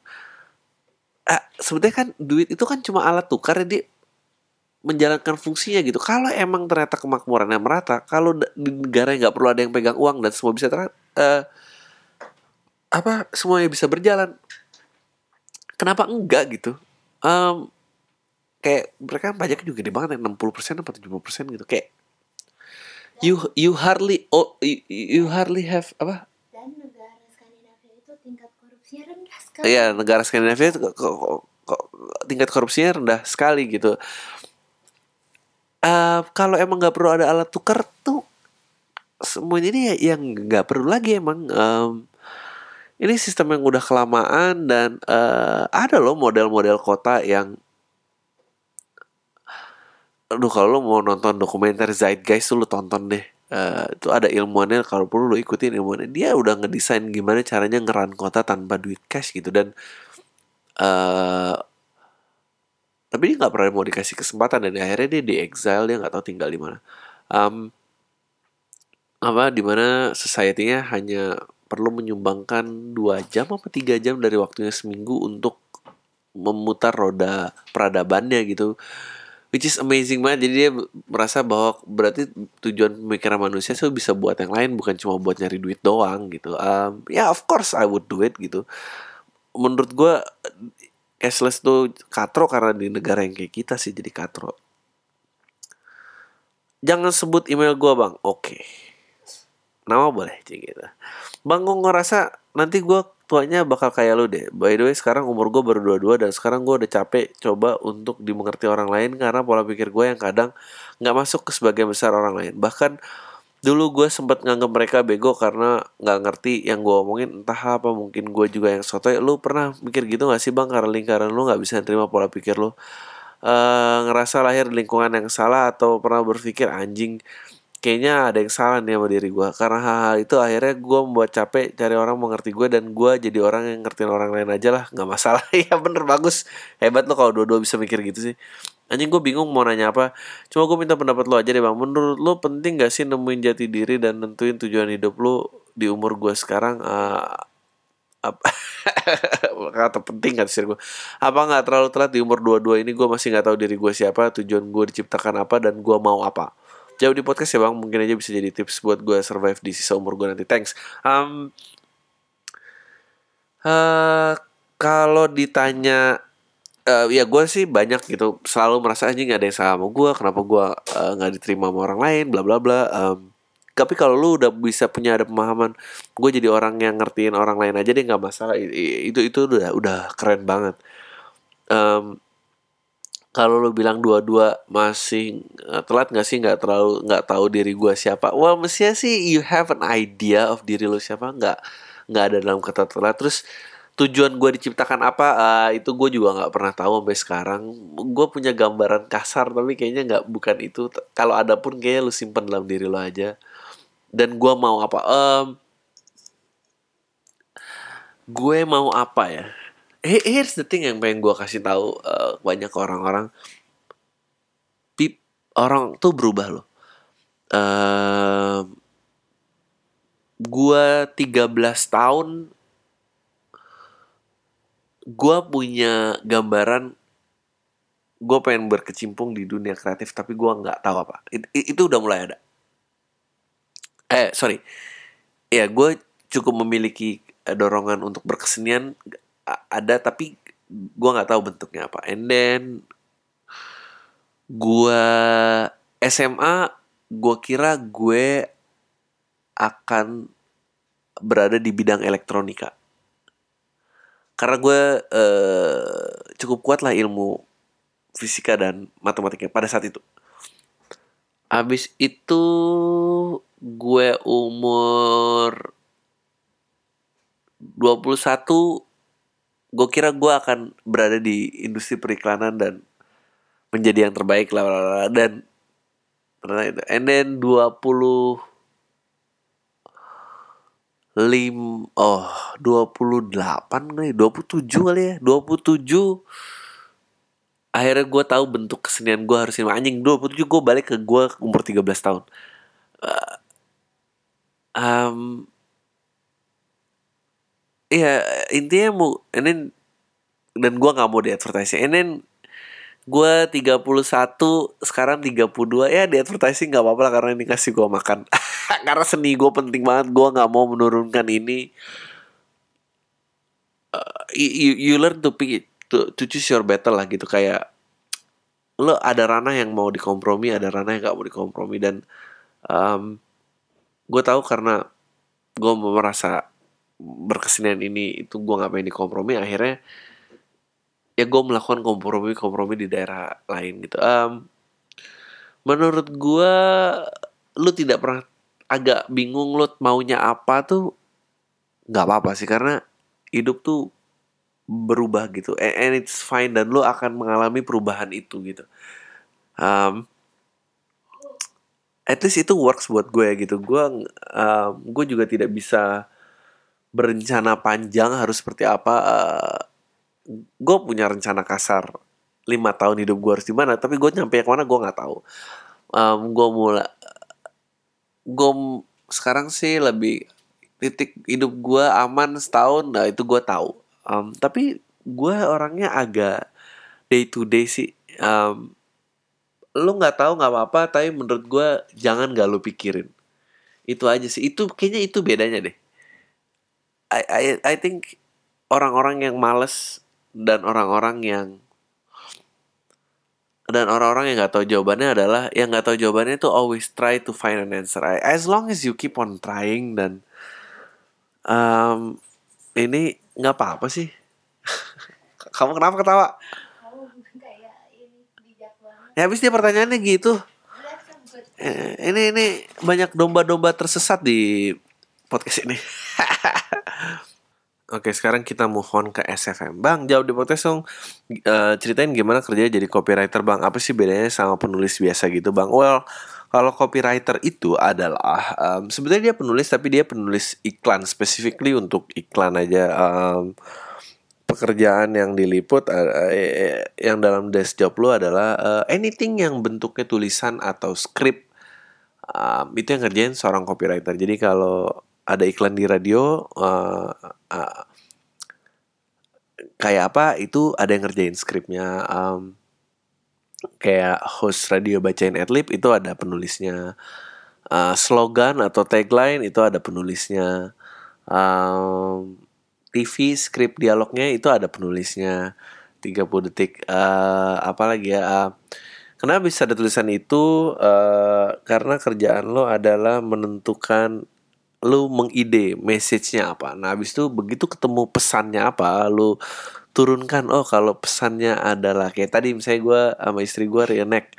ah, sebetulnya kan duit itu kan cuma alat tukar dia menjalankan fungsinya gitu. Kalau emang ternyata kemakmurannya merata, kalau di negara yang nggak perlu ada yang pegang uang dan semua bisa ter eh, apa semuanya bisa berjalan, kenapa enggak gitu? Em, kayak mereka pajaknya juga gede banget ya 60% atau 70% gitu kayak you you hardly oh you, you hardly have apa Dan negara Skandinavia itu tingkat sekali. Iya negara Skandinavia kok, kok- kok- tingkat korupsinya rendah sekali gitu. Eh kalau emang nggak perlu ada alat tukar tuh semuanya ini ya- yang nggak perlu lagi emang. Em, ini sistem yang udah kelamaan dan eh, ada loh model-model kota yang Aduh kalau lo mau nonton dokumenter Zeitgeist lo tonton deh Eh, itu ada ilmuannya kalau perlu lo ikutin ilmuannya. Dia udah ngedesain gimana caranya ngeran kota tanpa duit cash gitu dan eh tapi dia nggak pernah mau dikasih kesempatan dan akhirnya dia di exile dia nggak tahu tinggal di mana. Em, apa di mana society-nya hanya perlu menyumbangkan dua jam apa tiga jam dari waktunya seminggu untuk memutar roda peradabannya gitu which is amazing banget. Jadi dia merasa bahwa berarti tujuan pemikiran manusia tuh bisa buat yang lain bukan cuma buat nyari duit doang gitu. Em, ya of course I would do it gitu. Menurut gue cashless tuh katro karena di negara yang kayak kita sih jadi katro. Jangan sebut email gue bang. Oke nama boleh sih gitu? Bang gue ngerasa nanti gue tuanya bakal kayak lu deh. By the way sekarang umur gue baru dua dua dan sekarang gue udah capek coba untuk dimengerti orang lain karena pola pikir gue yang kadang nggak masuk ke sebagian besar orang lain. Bahkan dulu gue sempat nganggap mereka bego karena nggak ngerti yang gue omongin entah apa mungkin gue juga yang sotoy. Lu pernah mikir gitu gak sih bang karena lingkaran lu nggak bisa terima pola pikir lu? Eh ngerasa lahir di lingkungan yang salah atau pernah berpikir anjing kayaknya ada yang salah nih sama diri gue karena hal-hal itu akhirnya gue membuat capek cari orang mengerti gue dan gue jadi orang yang ngertiin orang lain aja lah. Nggak masalah. Ya bener bagus. Hebat lo kalau dua-dua bisa mikir gitu sih. Anjing gue bingung mau nanya apa. Cuma gue minta pendapat lo aja deh bang. Menurut lo penting gak sih nemuin jati diri dan nentuin tujuan hidup lo di umur gue sekarang? Apa kata penting kan sih gue apa nggak terlalu telat di umur 22 ini? Gue masih nggak tahu diri gue siapa tujuan gue diciptakan apa dan gue mau apa jauh di podcast ya bang. Mungkin aja bisa jadi tips buat gue survive di sisa umur gue nanti. Thanks. Um, uh, kalau ditanya uh, ya gue sih banyak gitu. Selalu merasa anjing gak ada yang sama gue kenapa gue uh, nggak diterima sama orang lain? Bla bla bla. Um, tapi kalau lu udah bisa punya ada pemahaman gue jadi orang yang ngertiin orang lain aja deh nggak masalah. Itu itu udah udah keren banget. Um, kalau lu bilang dua-dua masih uh, telat nggak sih? Nggak terlalu nggak tahu diri gue siapa. Wah mestinya sih you have an idea of diri lu siapa? Nggak nggak ada dalam kata telat. Terus tujuan gue diciptakan apa? Uh, itu gue juga nggak pernah tahu sampai sekarang. Gue punya gambaran kasar tapi kayaknya nggak bukan itu. Kalau ada pun kayaknya lu simpen dalam diri lo aja. Dan gue mau apa? Um, gue mau apa ya here's the thing yang pengen gue kasih tahu uh, banyak orang-orang. Pip orang tuh berubah loh. Uh, gue 13 tahun gue punya gambaran gue pengen berkecimpung di dunia kreatif tapi gue nggak tahu apa. It, itu udah mulai ada. Eh sorry. Ya gue cukup memiliki eh, dorongan untuk berkesenian ada tapi gue nggak tahu bentuknya apa. And then gue SMA gue kira gue akan berada di bidang elektronika. Karena gue uh, cukup kuat lah ilmu fisika dan matematika pada saat itu. Abis itu gue umur 21 gue kira gue akan berada di industri periklanan dan menjadi yang terbaik lah dan ternyata itu and then 20 lim oh 28 kali 27 kali ya 27 akhirnya gue tahu bentuk kesenian gue harus ini. Anjing 27 gue balik ke gue umur 13 tahun. Uh, um, ya intinya mau ini dan gue nggak mau di advertising gue 31 sekarang 32 ya di advertising nggak apa-apa karena ini kasih gue makan. Karena seni gue penting banget. Gue nggak mau menurunkan ini. Uh, you, you learn to pick to, to choose your battle lah gitu. Kayak lo ada ranah yang mau dikompromi ada ranah yang gak mau dikompromi. Dan um, gue tahu karena gue merasa berkesenian ini itu gue nggak pengen dikompromi akhirnya ya gue melakukan kompromi kompromi di daerah lain gitu. Um, menurut gue lu tidak pernah agak bingung lu maunya apa tuh nggak apa-apa sih karena hidup tuh berubah gitu. And, it's fine dan lu akan mengalami perubahan itu gitu. Um, at least itu works buat gue gitu. Gue um, gue juga tidak bisa berencana panjang harus seperti apa uh, gue punya rencana kasar lima tahun hidup gue harus di mana tapi gue nyampe ke mana gue nggak tahu. Um, gue mulai gue sekarang sih lebih titik hidup gue aman setahun nah itu gue tahu. Um, tapi gue orangnya agak day to day sih. Um, lu nggak tahu nggak apa-apa tapi menurut gue jangan gak lu pikirin. Itu aja sih. Itu kayaknya itu bedanya deh I I I think orang-orang yang males dan orang-orang yang dan orang-orang yang nggak tahu jawabannya adalah yang nggak tahu jawabannya itu always try to find an answer. As long as you keep on trying dan um, ini nggak apa-apa sih. Kamu kenapa ketawa? Ya habis dia pertanyaannya gitu. Eh, ini ini banyak domba-domba tersesat di podcast ini. Oke, sekarang kita move on ke SFM. Bang, jawab di podcast dong. Uh, ceritain gimana kerja jadi copywriter, Bang. Apa sih bedanya sama penulis biasa gitu, Bang? Well, kalau copywriter itu adalah um, sebenarnya dia penulis tapi dia penulis iklan specifically untuk iklan aja. Um, pekerjaan yang diliput uh, yang dalam desk job lu adalah uh, anything yang bentuknya tulisan atau skrip um, itu yang ngerjain seorang copywriter. Jadi kalau ada iklan di radio uh, uh, kayak apa itu ada yang ngerjain skripnya um, kayak host radio bacain adlib itu ada penulisnya. Uh, slogan atau tagline itu ada penulisnya. Um, TV skrip dialognya itu ada penulisnya. 30 detik uh, apa lagi ya uh, kenapa bisa ada tulisan itu? Uh, karena kerjaan lo adalah menentukan lu mengide message-nya apa. Nah, habis itu begitu ketemu pesannya apa, lu turunkan oh kalau pesannya adalah kayak tadi misalnya gue sama istri gue reenact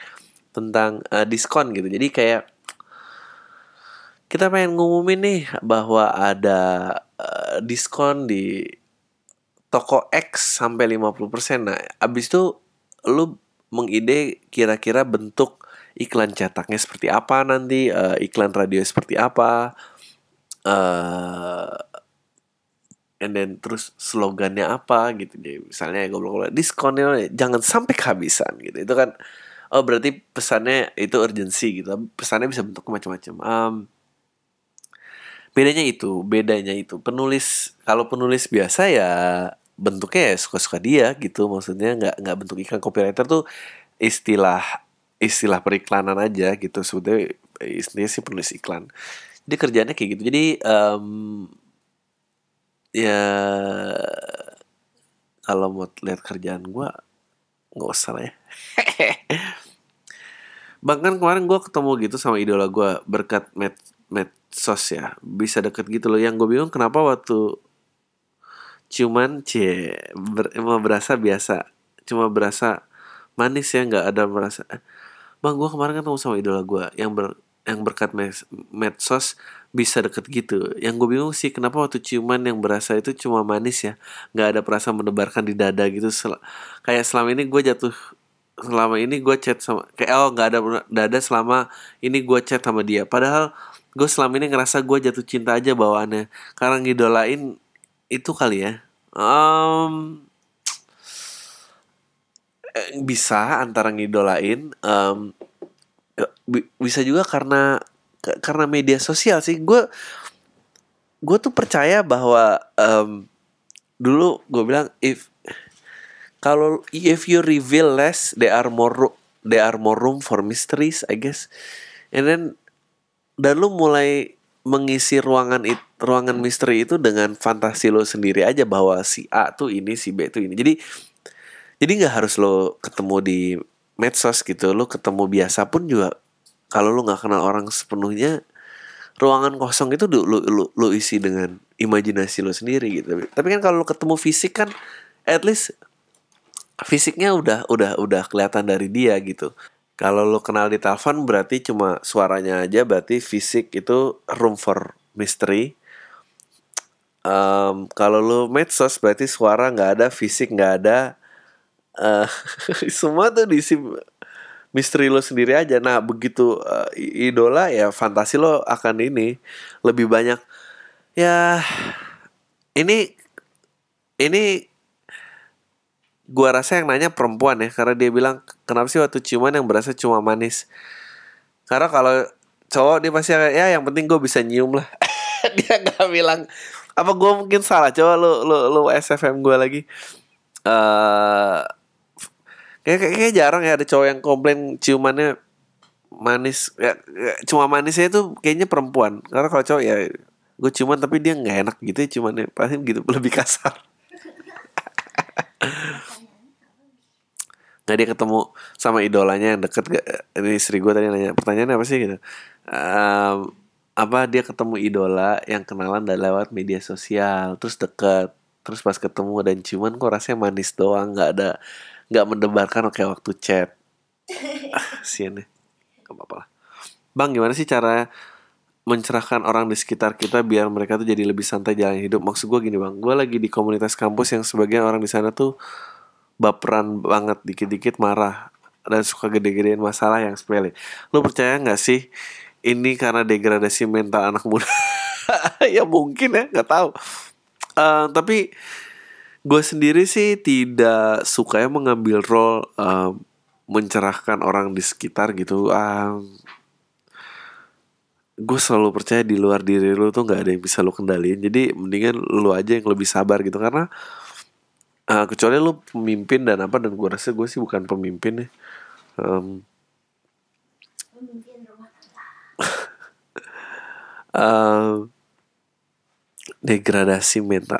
tentang uh, diskon gitu. Jadi kayak kita pengen ngumumin nih bahwa ada uh, diskon di toko X sampai 50%. Nah, abis itu lu mengide kira-kira bentuk iklan cetaknya seperti apa nanti, uh, iklan radio seperti apa, uh, and then terus slogannya apa gitu jadi misalnya goblok-goblok diskonnya jangan sampai kehabisan gitu. Itu kan oh berarti pesannya itu urgency gitu. Pesannya bisa bentuk macam-macam. Um, bedanya itu bedanya itu penulis kalau penulis biasa ya bentuknya ya suka-suka dia gitu. Maksudnya nggak nggak bentuk iklan copywriter tuh istilah istilah periklanan aja gitu. Sebetulnya istilahnya sih penulis iklan dia kerjanya kayak gitu. Jadi um, ya kalau mau lihat kerjaan gue nggak usah lah ya. Bahkan kemarin gue ketemu gitu sama idola gue berkat med medsos ya. Bisa deket gitu loh. Yang gue bingung kenapa waktu cuman c ber, emang berasa biasa. Cuma berasa manis ya nggak ada merasa. Bang gue kemarin ketemu sama idola gue yang ber yang berkat medsos bisa deket gitu. Yang gue bingung sih kenapa waktu ciuman yang berasa itu cuma manis ya, nggak ada perasaan mendebarkan di dada gitu. Sel kayak selama ini gue jatuh, selama ini gue chat sama kayak oh nggak ada dada selama ini gue chat sama dia. Padahal gue selama ini ngerasa gue jatuh cinta aja bawaannya. Karena ngidolain itu kali ya. Um, bisa antara ngidolain um, bisa juga karena karena media sosial sih. Gue gue tuh percaya bahwa um, dulu gue bilang if kalau if you reveal less there are more there are more room for mysteries I guess. And then dan lu mulai mengisi ruangan it, ruangan misteri itu dengan fantasi lo sendiri aja bahwa si A tuh ini si B tuh ini. Jadi jadi nggak harus lo ketemu di medsos gitu lo ketemu biasa pun juga kalau lu nggak kenal orang sepenuhnya ruangan kosong itu lu, lu, lu, lu isi dengan imajinasi lu sendiri gitu. Tapi kan kalau lu ketemu fisik kan at least fisiknya udah udah udah kelihatan dari dia gitu. Kalau lu kenal di telepon berarti cuma suaranya aja berarti fisik itu room for mystery. Um, kalau lu medsos berarti suara nggak ada fisik nggak ada uh, semua tuh diisi misteri lo sendiri aja. Nah, begitu uh, idola ya fantasi lo akan ini lebih banyak ya ini ini gua rasa yang nanya perempuan ya karena dia bilang kenapa sih waktu ciuman yang berasa cuma manis. Karena kalau cowok dia pasti ya yang penting gue bisa nyium lah. dia nggak bilang apa gue mungkin salah coba lu lu lu SFM gue lagi. Uh, kayak, kayak, kayak jarang ya ada cowok yang komplain ciumannya manis. Ya, ya, cuma manisnya itu kayaknya perempuan. Karena kalau cowok ya gue ciuman tapi dia nggak enak gitu ya cumannya pasti gitu lebih kasar. Nggak dia ketemu sama idolanya yang deket gak ini istri gue tadi nanya pertanyaannya apa sih? Gitu. Um, apa dia ketemu idola yang kenalan dari lewat media sosial terus deket terus pas ketemu dan ciuman kok rasanya manis doang nggak ada nggak mendebarkan kayak waktu chat. Ah sian deh. Gak apa-apa lah. Bang gimana sih cara mencerahkan orang di sekitar kita biar mereka tuh jadi lebih santai jalan hidup? Maksud gue gini bang. Gue lagi di komunitas kampus yang sebagian orang di sana tuh baperan banget dikit-dikit marah dan suka gede-gedein masalah yang sepele. Lu percaya nggak sih ini karena degradasi mental anak muda? Ya mungkin ya nggak tahu. Uh, tapi gue sendiri sih tidak suka ya mengambil role uh, mencerahkan orang di sekitar gitu. Um, gue selalu percaya di luar diri lu tuh nggak ada yang bisa lu kendaliin. Jadi mendingan lu aja yang lebih sabar gitu karena uh, kecuali lu pemimpin dan apa dan gue rasa gue sih bukan pemimpin ya um, uh, degradasi mental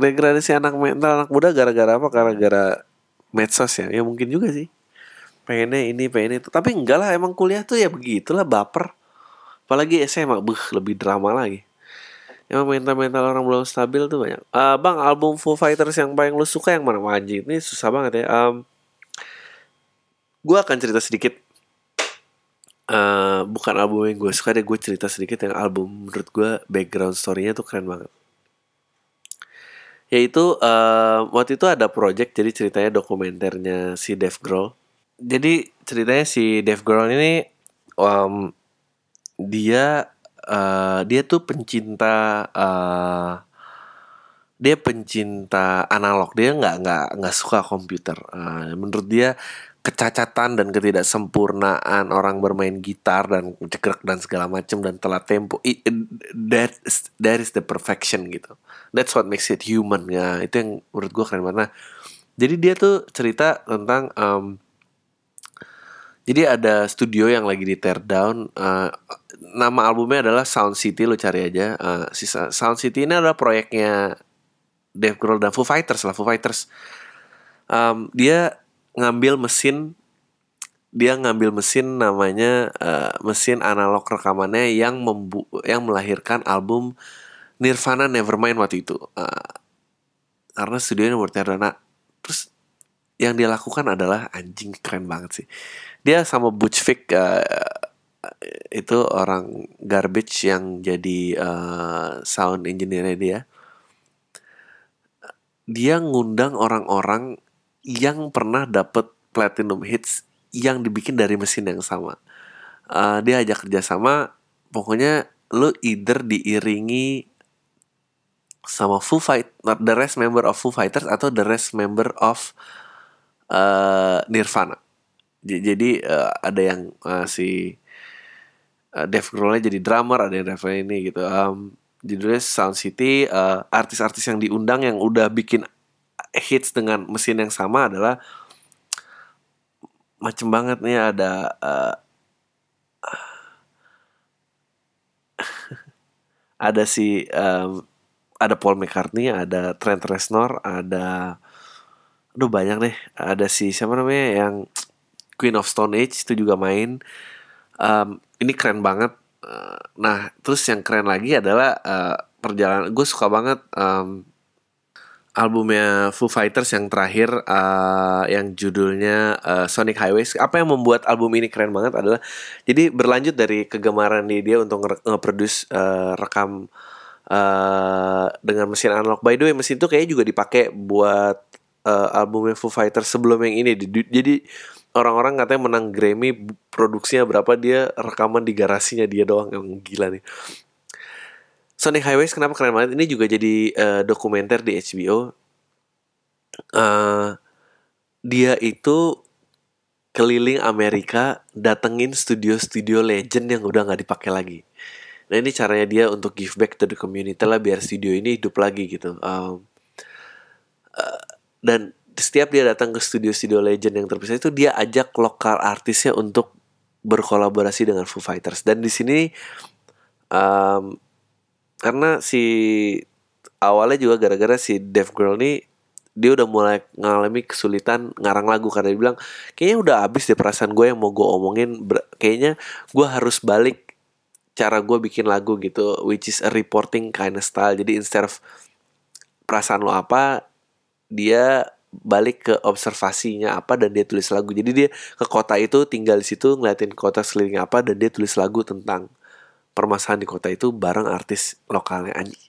degradasi anak mental anak muda gara-gara apa? Gara-gara medsos ya? Ya mungkin juga sih. Pengennya ini pengen itu. Tapi enggak lah emang kuliah tuh ya begitulah baper. Apalagi SMA buh lebih drama lagi. Emang mental mental orang belum stabil tuh banyak. Eh, bang album Foo Fighters yang paling lu suka yang mana? Anjing ini susah banget ya. Um, gue akan cerita sedikit. Eh bukan album yang gue suka deh gue cerita sedikit yang album menurut gue background story-nya tuh keren banget yaitu eh, waktu itu ada project jadi ceritanya dokumenternya si Dave Grohl. Jadi ceritanya si Dave Grohl ini um, dia eh, dia tuh pencinta eh, dia pencinta analog. Dia nggak nggak nggak suka komputer. Eh, menurut dia kecacatan dan ketidaksempurnaan orang bermain gitar dan cekrek dan segala macam dan telat tempo. I- that is, that is the perfection gitu. That's what makes it human. Ya itu yang menurut gue keren banget. Nah, jadi dia tuh cerita tentang em, jadi ada studio yang lagi di tear down eh, nama albumnya adalah Sound City lo cari aja. Sa- Sound City ini adalah proyeknya Dave Grohl dan Foo Fighters lah Foo Fighters. Em, dia ngambil mesin dia ngambil mesin namanya eh, mesin analog rekamannya yang membu yang melahirkan album Nirvana Nevermind waktu itu. Eh, karena studionya Nah, terus yang dia lakukan adalah anjing keren banget sih. Dia sama Butch Vig eh, itu orang garbage yang jadi eh, sound engineer dia. Dia ngundang orang-orang yang pernah dapet platinum hits yang dibikin dari mesin yang sama. Eh, dia ajak kerjasama, pokoknya lu either diiringi sama Foo Fight, not the rest member of Foo Fighters atau the rest member of eh, Nirvana. J- Jadi eh, ada yang eh, si eh, Dave Grohl jadi drummer, ada yang Dave ini gitu. Um, judulnya Sound City. artis-artis yang diundang yang udah bikin hits dengan mesin yang sama adalah macem banget nih ada eh, ada si em, ada Paul McCartney, ada Trent Reznor, ada aduh banyak deh. Ada si siapa namanya yang Queen of Stone Age itu juga main. Em, ini keren banget. Eh, nah, terus yang keren lagi adalah eh, perjalanan. Gue suka banget em, albumnya Foo Fighters yang terakhir eh, yang judulnya eh, Sonic Highways. Apa yang membuat album ini keren banget adalah jadi berlanjut dari kegemaran di dia untuk nge- nge-produce eh, rekam eh, dengan mesin analog. By the way, mesin itu kayaknya juga dipakai buat eh, albumnya Foo Fighters sebelum yang ini. Di- Jadi orang-orang katanya menang Grammy produksinya berapa dia rekaman di garasinya dia doang yang gila nih. Sonic Highways kenapa keren banget? Ini juga jadi eh, dokumenter di HBO. Eh, dia itu keliling Amerika datengin studio-studio legend yang udah nggak dipakai lagi. Nah ini caranya dia untuk give back to the community lah biar studio ini hidup lagi gitu. Um, eh, dan setiap dia datang ke studio-studio legend yang terpisah itu dia ajak lokal artisnya untuk berkolaborasi dengan Foo Fighters. Dan di sini um, karena si awalnya juga gara-gara si Dave Grohl nih dia udah mulai ngalami kesulitan ngarang lagu. Karena dia bilang kayaknya udah habis deh perasaan gue yang mau gue omongin. Kayaknya gue harus balik cara gue bikin lagu gitu which is a reporting kind of style. Jadi instead of perasaan lo apa dia balik ke observasinya apa dan dia tulis lagu. Jadi dia ke kota itu tinggal di situ ngeliatin kota sekeliling apa dan dia tulis lagu tentang permasalahan di kota itu bareng artis lokalnya anjing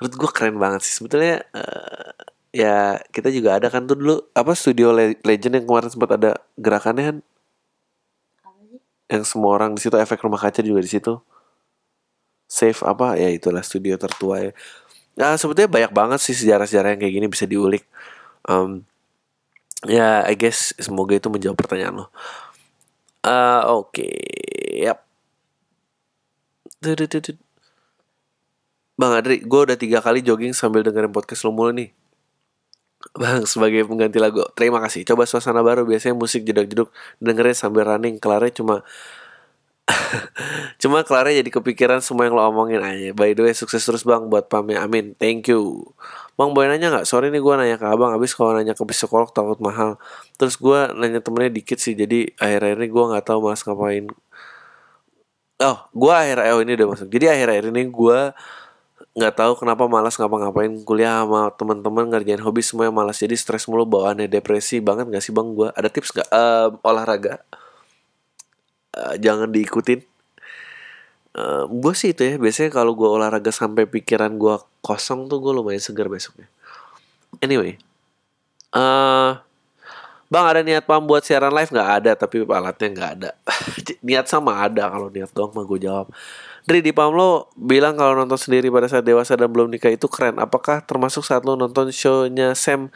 menurut gue keren banget sih sebetulnya eh, ya kita juga ada kan tuh dulu apa studio Le- legend yang kemarin sempat ada gerakannya kan yang semua orang di situ efek rumah kaca juga di situ save apa ya itulah studio tertua ya Nah, sebetulnya banyak banget sih sejarah-sejarah yang kayak gini bisa diulik. Em, ya, I guess semoga itu menjawab pertanyaan lo. Eh, Oke, yap. Bang Adri, gue udah tiga kali jogging sambil dengerin podcast lo mulu nih. Bang, sebagai pengganti lagu, terima kasih. Coba suasana baru, biasanya musik jeduk-jeduk dengerin sambil running. Kelarnya cuma Cuma kelarnya jadi kepikiran semua yang lo omongin aja. By the way, sukses terus bang buat pamnya. Amin. Thank you. Bang boleh nanya nggak? Sorry nih gue nanya ke abang. Abis kalau nanya ke psikolog takut mahal. Terus gue nanya temennya dikit sih. Jadi akhir-akhir ini gue nggak tahu malas ngapain. Oh, gue akhir oh ini udah masuk. Jadi akhir-akhir ini gue nggak tahu kenapa malas ngapa-ngapain kuliah sama teman-teman ngerjain hobi semuanya malas. Jadi stres mulu bawaannya depresi banget gak sih bang gue ada tips gak uh, olahraga. Uh, jangan diikutin. Uh, gue sih itu ya biasanya kalau gue olahraga sampai pikiran gue kosong tuh gue lumayan segar besoknya. Anyway uh, bang ada niat pam buat siaran live nggak ada tapi alatnya nggak ada niat sama ada kalau niat doang mah gue jawab Dri di Pamlo bilang kalau nonton sendiri pada saat dewasa dan belum nikah itu keren. Apakah termasuk saat lo nonton shownya Sam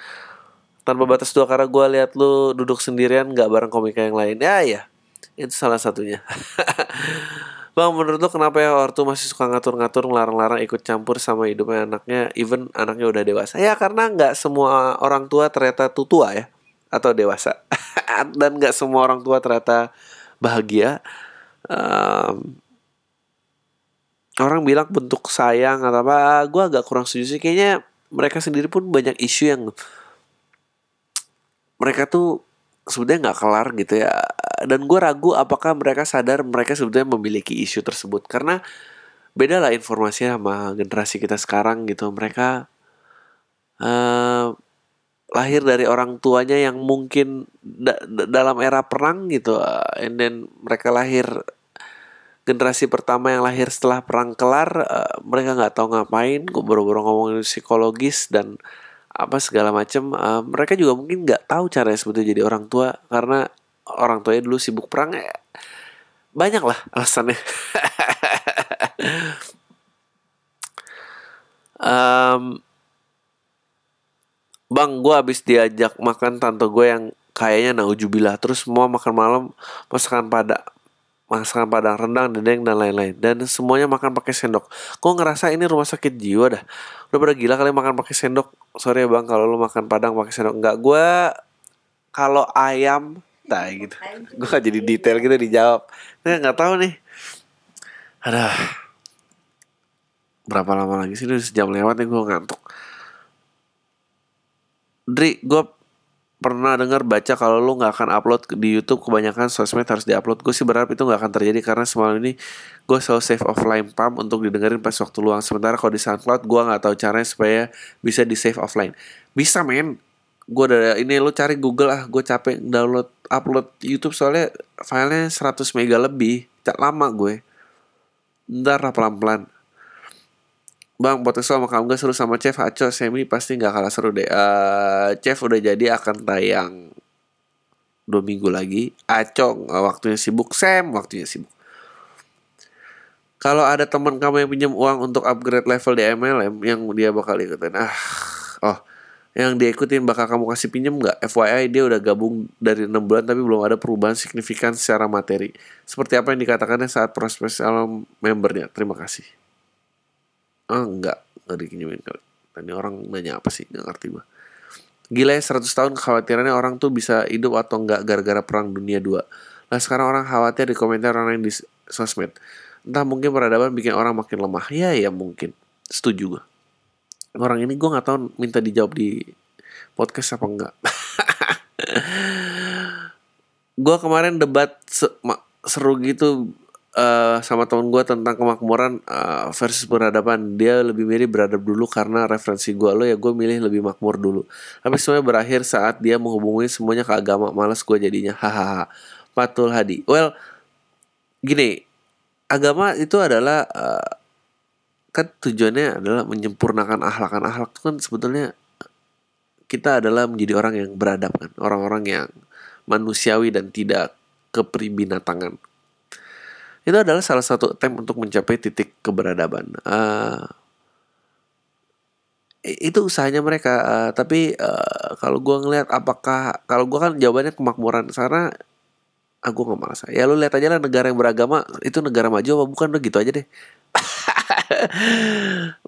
tanpa batas dua karena gue lihat lo duduk sendirian nggak bareng komika yang lain. Ya ya, itu salah satunya. Bang, menurut lo kenapa ya ortu masih suka ngatur-ngatur, ngelarang-larang ikut campur sama hidupnya anaknya, even anaknya udah dewasa? Ya karena nggak semua orang tua ternyata tuh tua ya, atau dewasa, dan nggak semua orang tua ternyata bahagia. Um, orang bilang bentuk sayang atau apa gue agak kurang setuju sih. Kayaknya mereka sendiri pun banyak isu yang mereka tuh sebenarnya nggak kelar gitu ya. Dan gue ragu apakah mereka sadar mereka sebetulnya memiliki isu tersebut. Karena beda lah informasinya sama generasi kita sekarang gitu. Mereka uh, lahir dari orang tuanya yang mungkin da dalam era perang gitu. Uh, and then mereka lahir generasi pertama yang lahir setelah perang kelar uh, mereka nggak tahu ngapain gue baru-baru ngomongin psikologis dan apa segala macam uh, mereka juga mungkin nggak tahu cara sebetulnya jadi orang tua karena orang tuanya dulu sibuk perang ya banyak lah alasannya. Um, bang gue habis diajak makan tante gue yang kayaknya naujubillah. Terus semua makan malam masakan pada masakan padang rendang dendeng dan lain-lain. Dan semuanya makan pakai sendok. Kok ngerasa ini rumah sakit jiwa dah. Udah pada gila kali makan pakai sendok. Sorry ya bang kalau lu makan padang pakai sendok. Enggak gue kalau ayam nah gitu. Gue gak jadi detail gitu dijawab. Nah nggak tahu nih. Ada berapa lama lagi sih? Udah sejam lewat nih gue ngantuk Dri gue pernah dengar baca kalau lu nggak akan upload di YouTube kebanyakan sosmed harus diupload. Gue sih berharap itu nggak akan terjadi karena semalam ini gue selalu save offline pump untuk didengerin pas waktu luang. Sementara kalau di SoundCloud gue nggak tahu caranya supaya bisa di save offline. Bisa men. Gue udah ini lu cari Google ah gue capek download upload YouTube soalnya filenya 100 mega lebih tak lama gue. Ntar lah pelan-pelan Bang, podcast sama kamu gak seru sama Chef? Aco Semi pasti gak kalah seru deh. Uh, Chef udah jadi akan tayang Dua minggu lagi. Aco waktunya sibuk. Sam waktunya sibuk. Kalau ada teman kamu yang pinjam uang untuk upgrade level di MLM Yang dia bakal ikutin. Ah, Oh, yang dia ikutin bakal kamu kasih pinjam nggak? FYI dia udah gabung dari 6 bulan tapi belum ada perubahan signifikan secara materi. Seperti apa yang dikatakannya saat proses alam membernya. Terima kasih ah enggak. Nggak dipinjemin tadi orang nanya apa sih? Nggak ngerti gue gila ya 100 tahun kekhawatirannya orang tuh bisa hidup atau enggak gara-gara perang dunia dua. Nah sekarang orang khawatir di komentar orang lain di sosmed. Entah mungkin peradaban bikin orang makin lemah. Ya ya mungkin. Setuju gue orang ini gue nggak tahu minta dijawab di podcast apa enggak. Gue kemarin debat seru gitu uh, sama temen gue tentang kemakmuran uh, versus peradaban dia lebih milih beradab dulu karena referensi gue lo ya gue milih lebih makmur dulu. Tapi semuanya berakhir saat dia menghubungi semuanya ke agama. Malas gue jadinya. Hahaha. Patul Hadi. Well gini. Agama itu adalah uh, kan tujuannya adalah menyempurnakan akhlak kan akhlak itu kan sebetulnya kita adalah menjadi orang yang beradab kan. Orang-orang yang manusiawi dan tidak kepribinatangan itu adalah salah satu attempt untuk mencapai titik keberadaban. Uh, itu usahanya mereka. Uh, tapi uh, kalau gue ngelihat apakah kalau gue kan jawabannya kemakmuran karena aku nggak malas. Ya lu lihat aja lah negara yang beragama itu negara maju apa bukan udah gitu aja deh.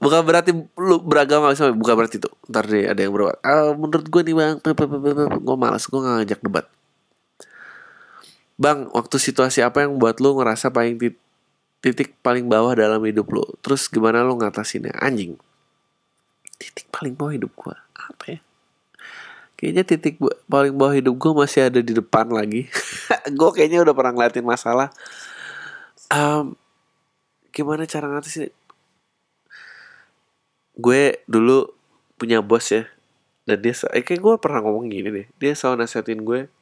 bukan berarti lu beragama sama bukan berarti tuh ntar deh ada yang berbuat ah, menurut gue nih bang gue malas gue gak ngajak debat bang waktu situasi apa yang buat lu ngerasa paling tit- titik paling bawah dalam hidup lu? Terus gimana lu ngatasinnya? Anjing. Titik paling bawah hidup gue apa ya? Kayaknya titik paling bawah hidup gue masih ada di depan lagi. Gue kayaknya udah pernah ngeliatin masalah. Em, gimana cara ngatasin? Gue dulu punya bos ya. Dan dia eh, kayak gue pernah ngomong gini deh. Dia selalu nasihatin gue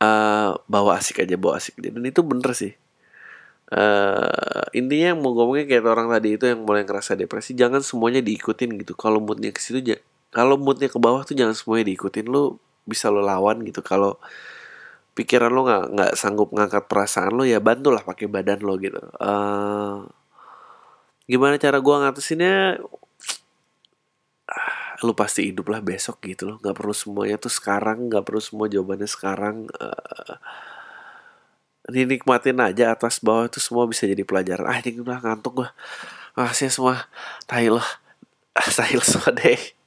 eh bawa asik aja bawa asik. Aja dan itu bener sih. Eh intinya yang mau ngomongnya kayak orang tadi itu yang mulai ngerasa depresi jangan semuanya diikutin gitu. Kalau moodnya ke situ kalau moodnya ke bawah tuh jangan semuanya diikutin. Lu bisa lo lawan gitu. Kalau pikiran lo nggak nggak sanggup ngangkat perasaan lo ya bantulah pakai badan lo gitu. Eh gimana cara gua ngatasinnya? Ah, lu pasti hidup lah besok gitu loh. Nggak perlu semuanya tuh sekarang nggak perlu semua jawabannya sekarang Eh, dinikmatin aja atas bawah itu semua bisa jadi pelajaran. Ah ini udah ngantuk gua. Makasih semua. Tai lo. Ah tai lo semua deh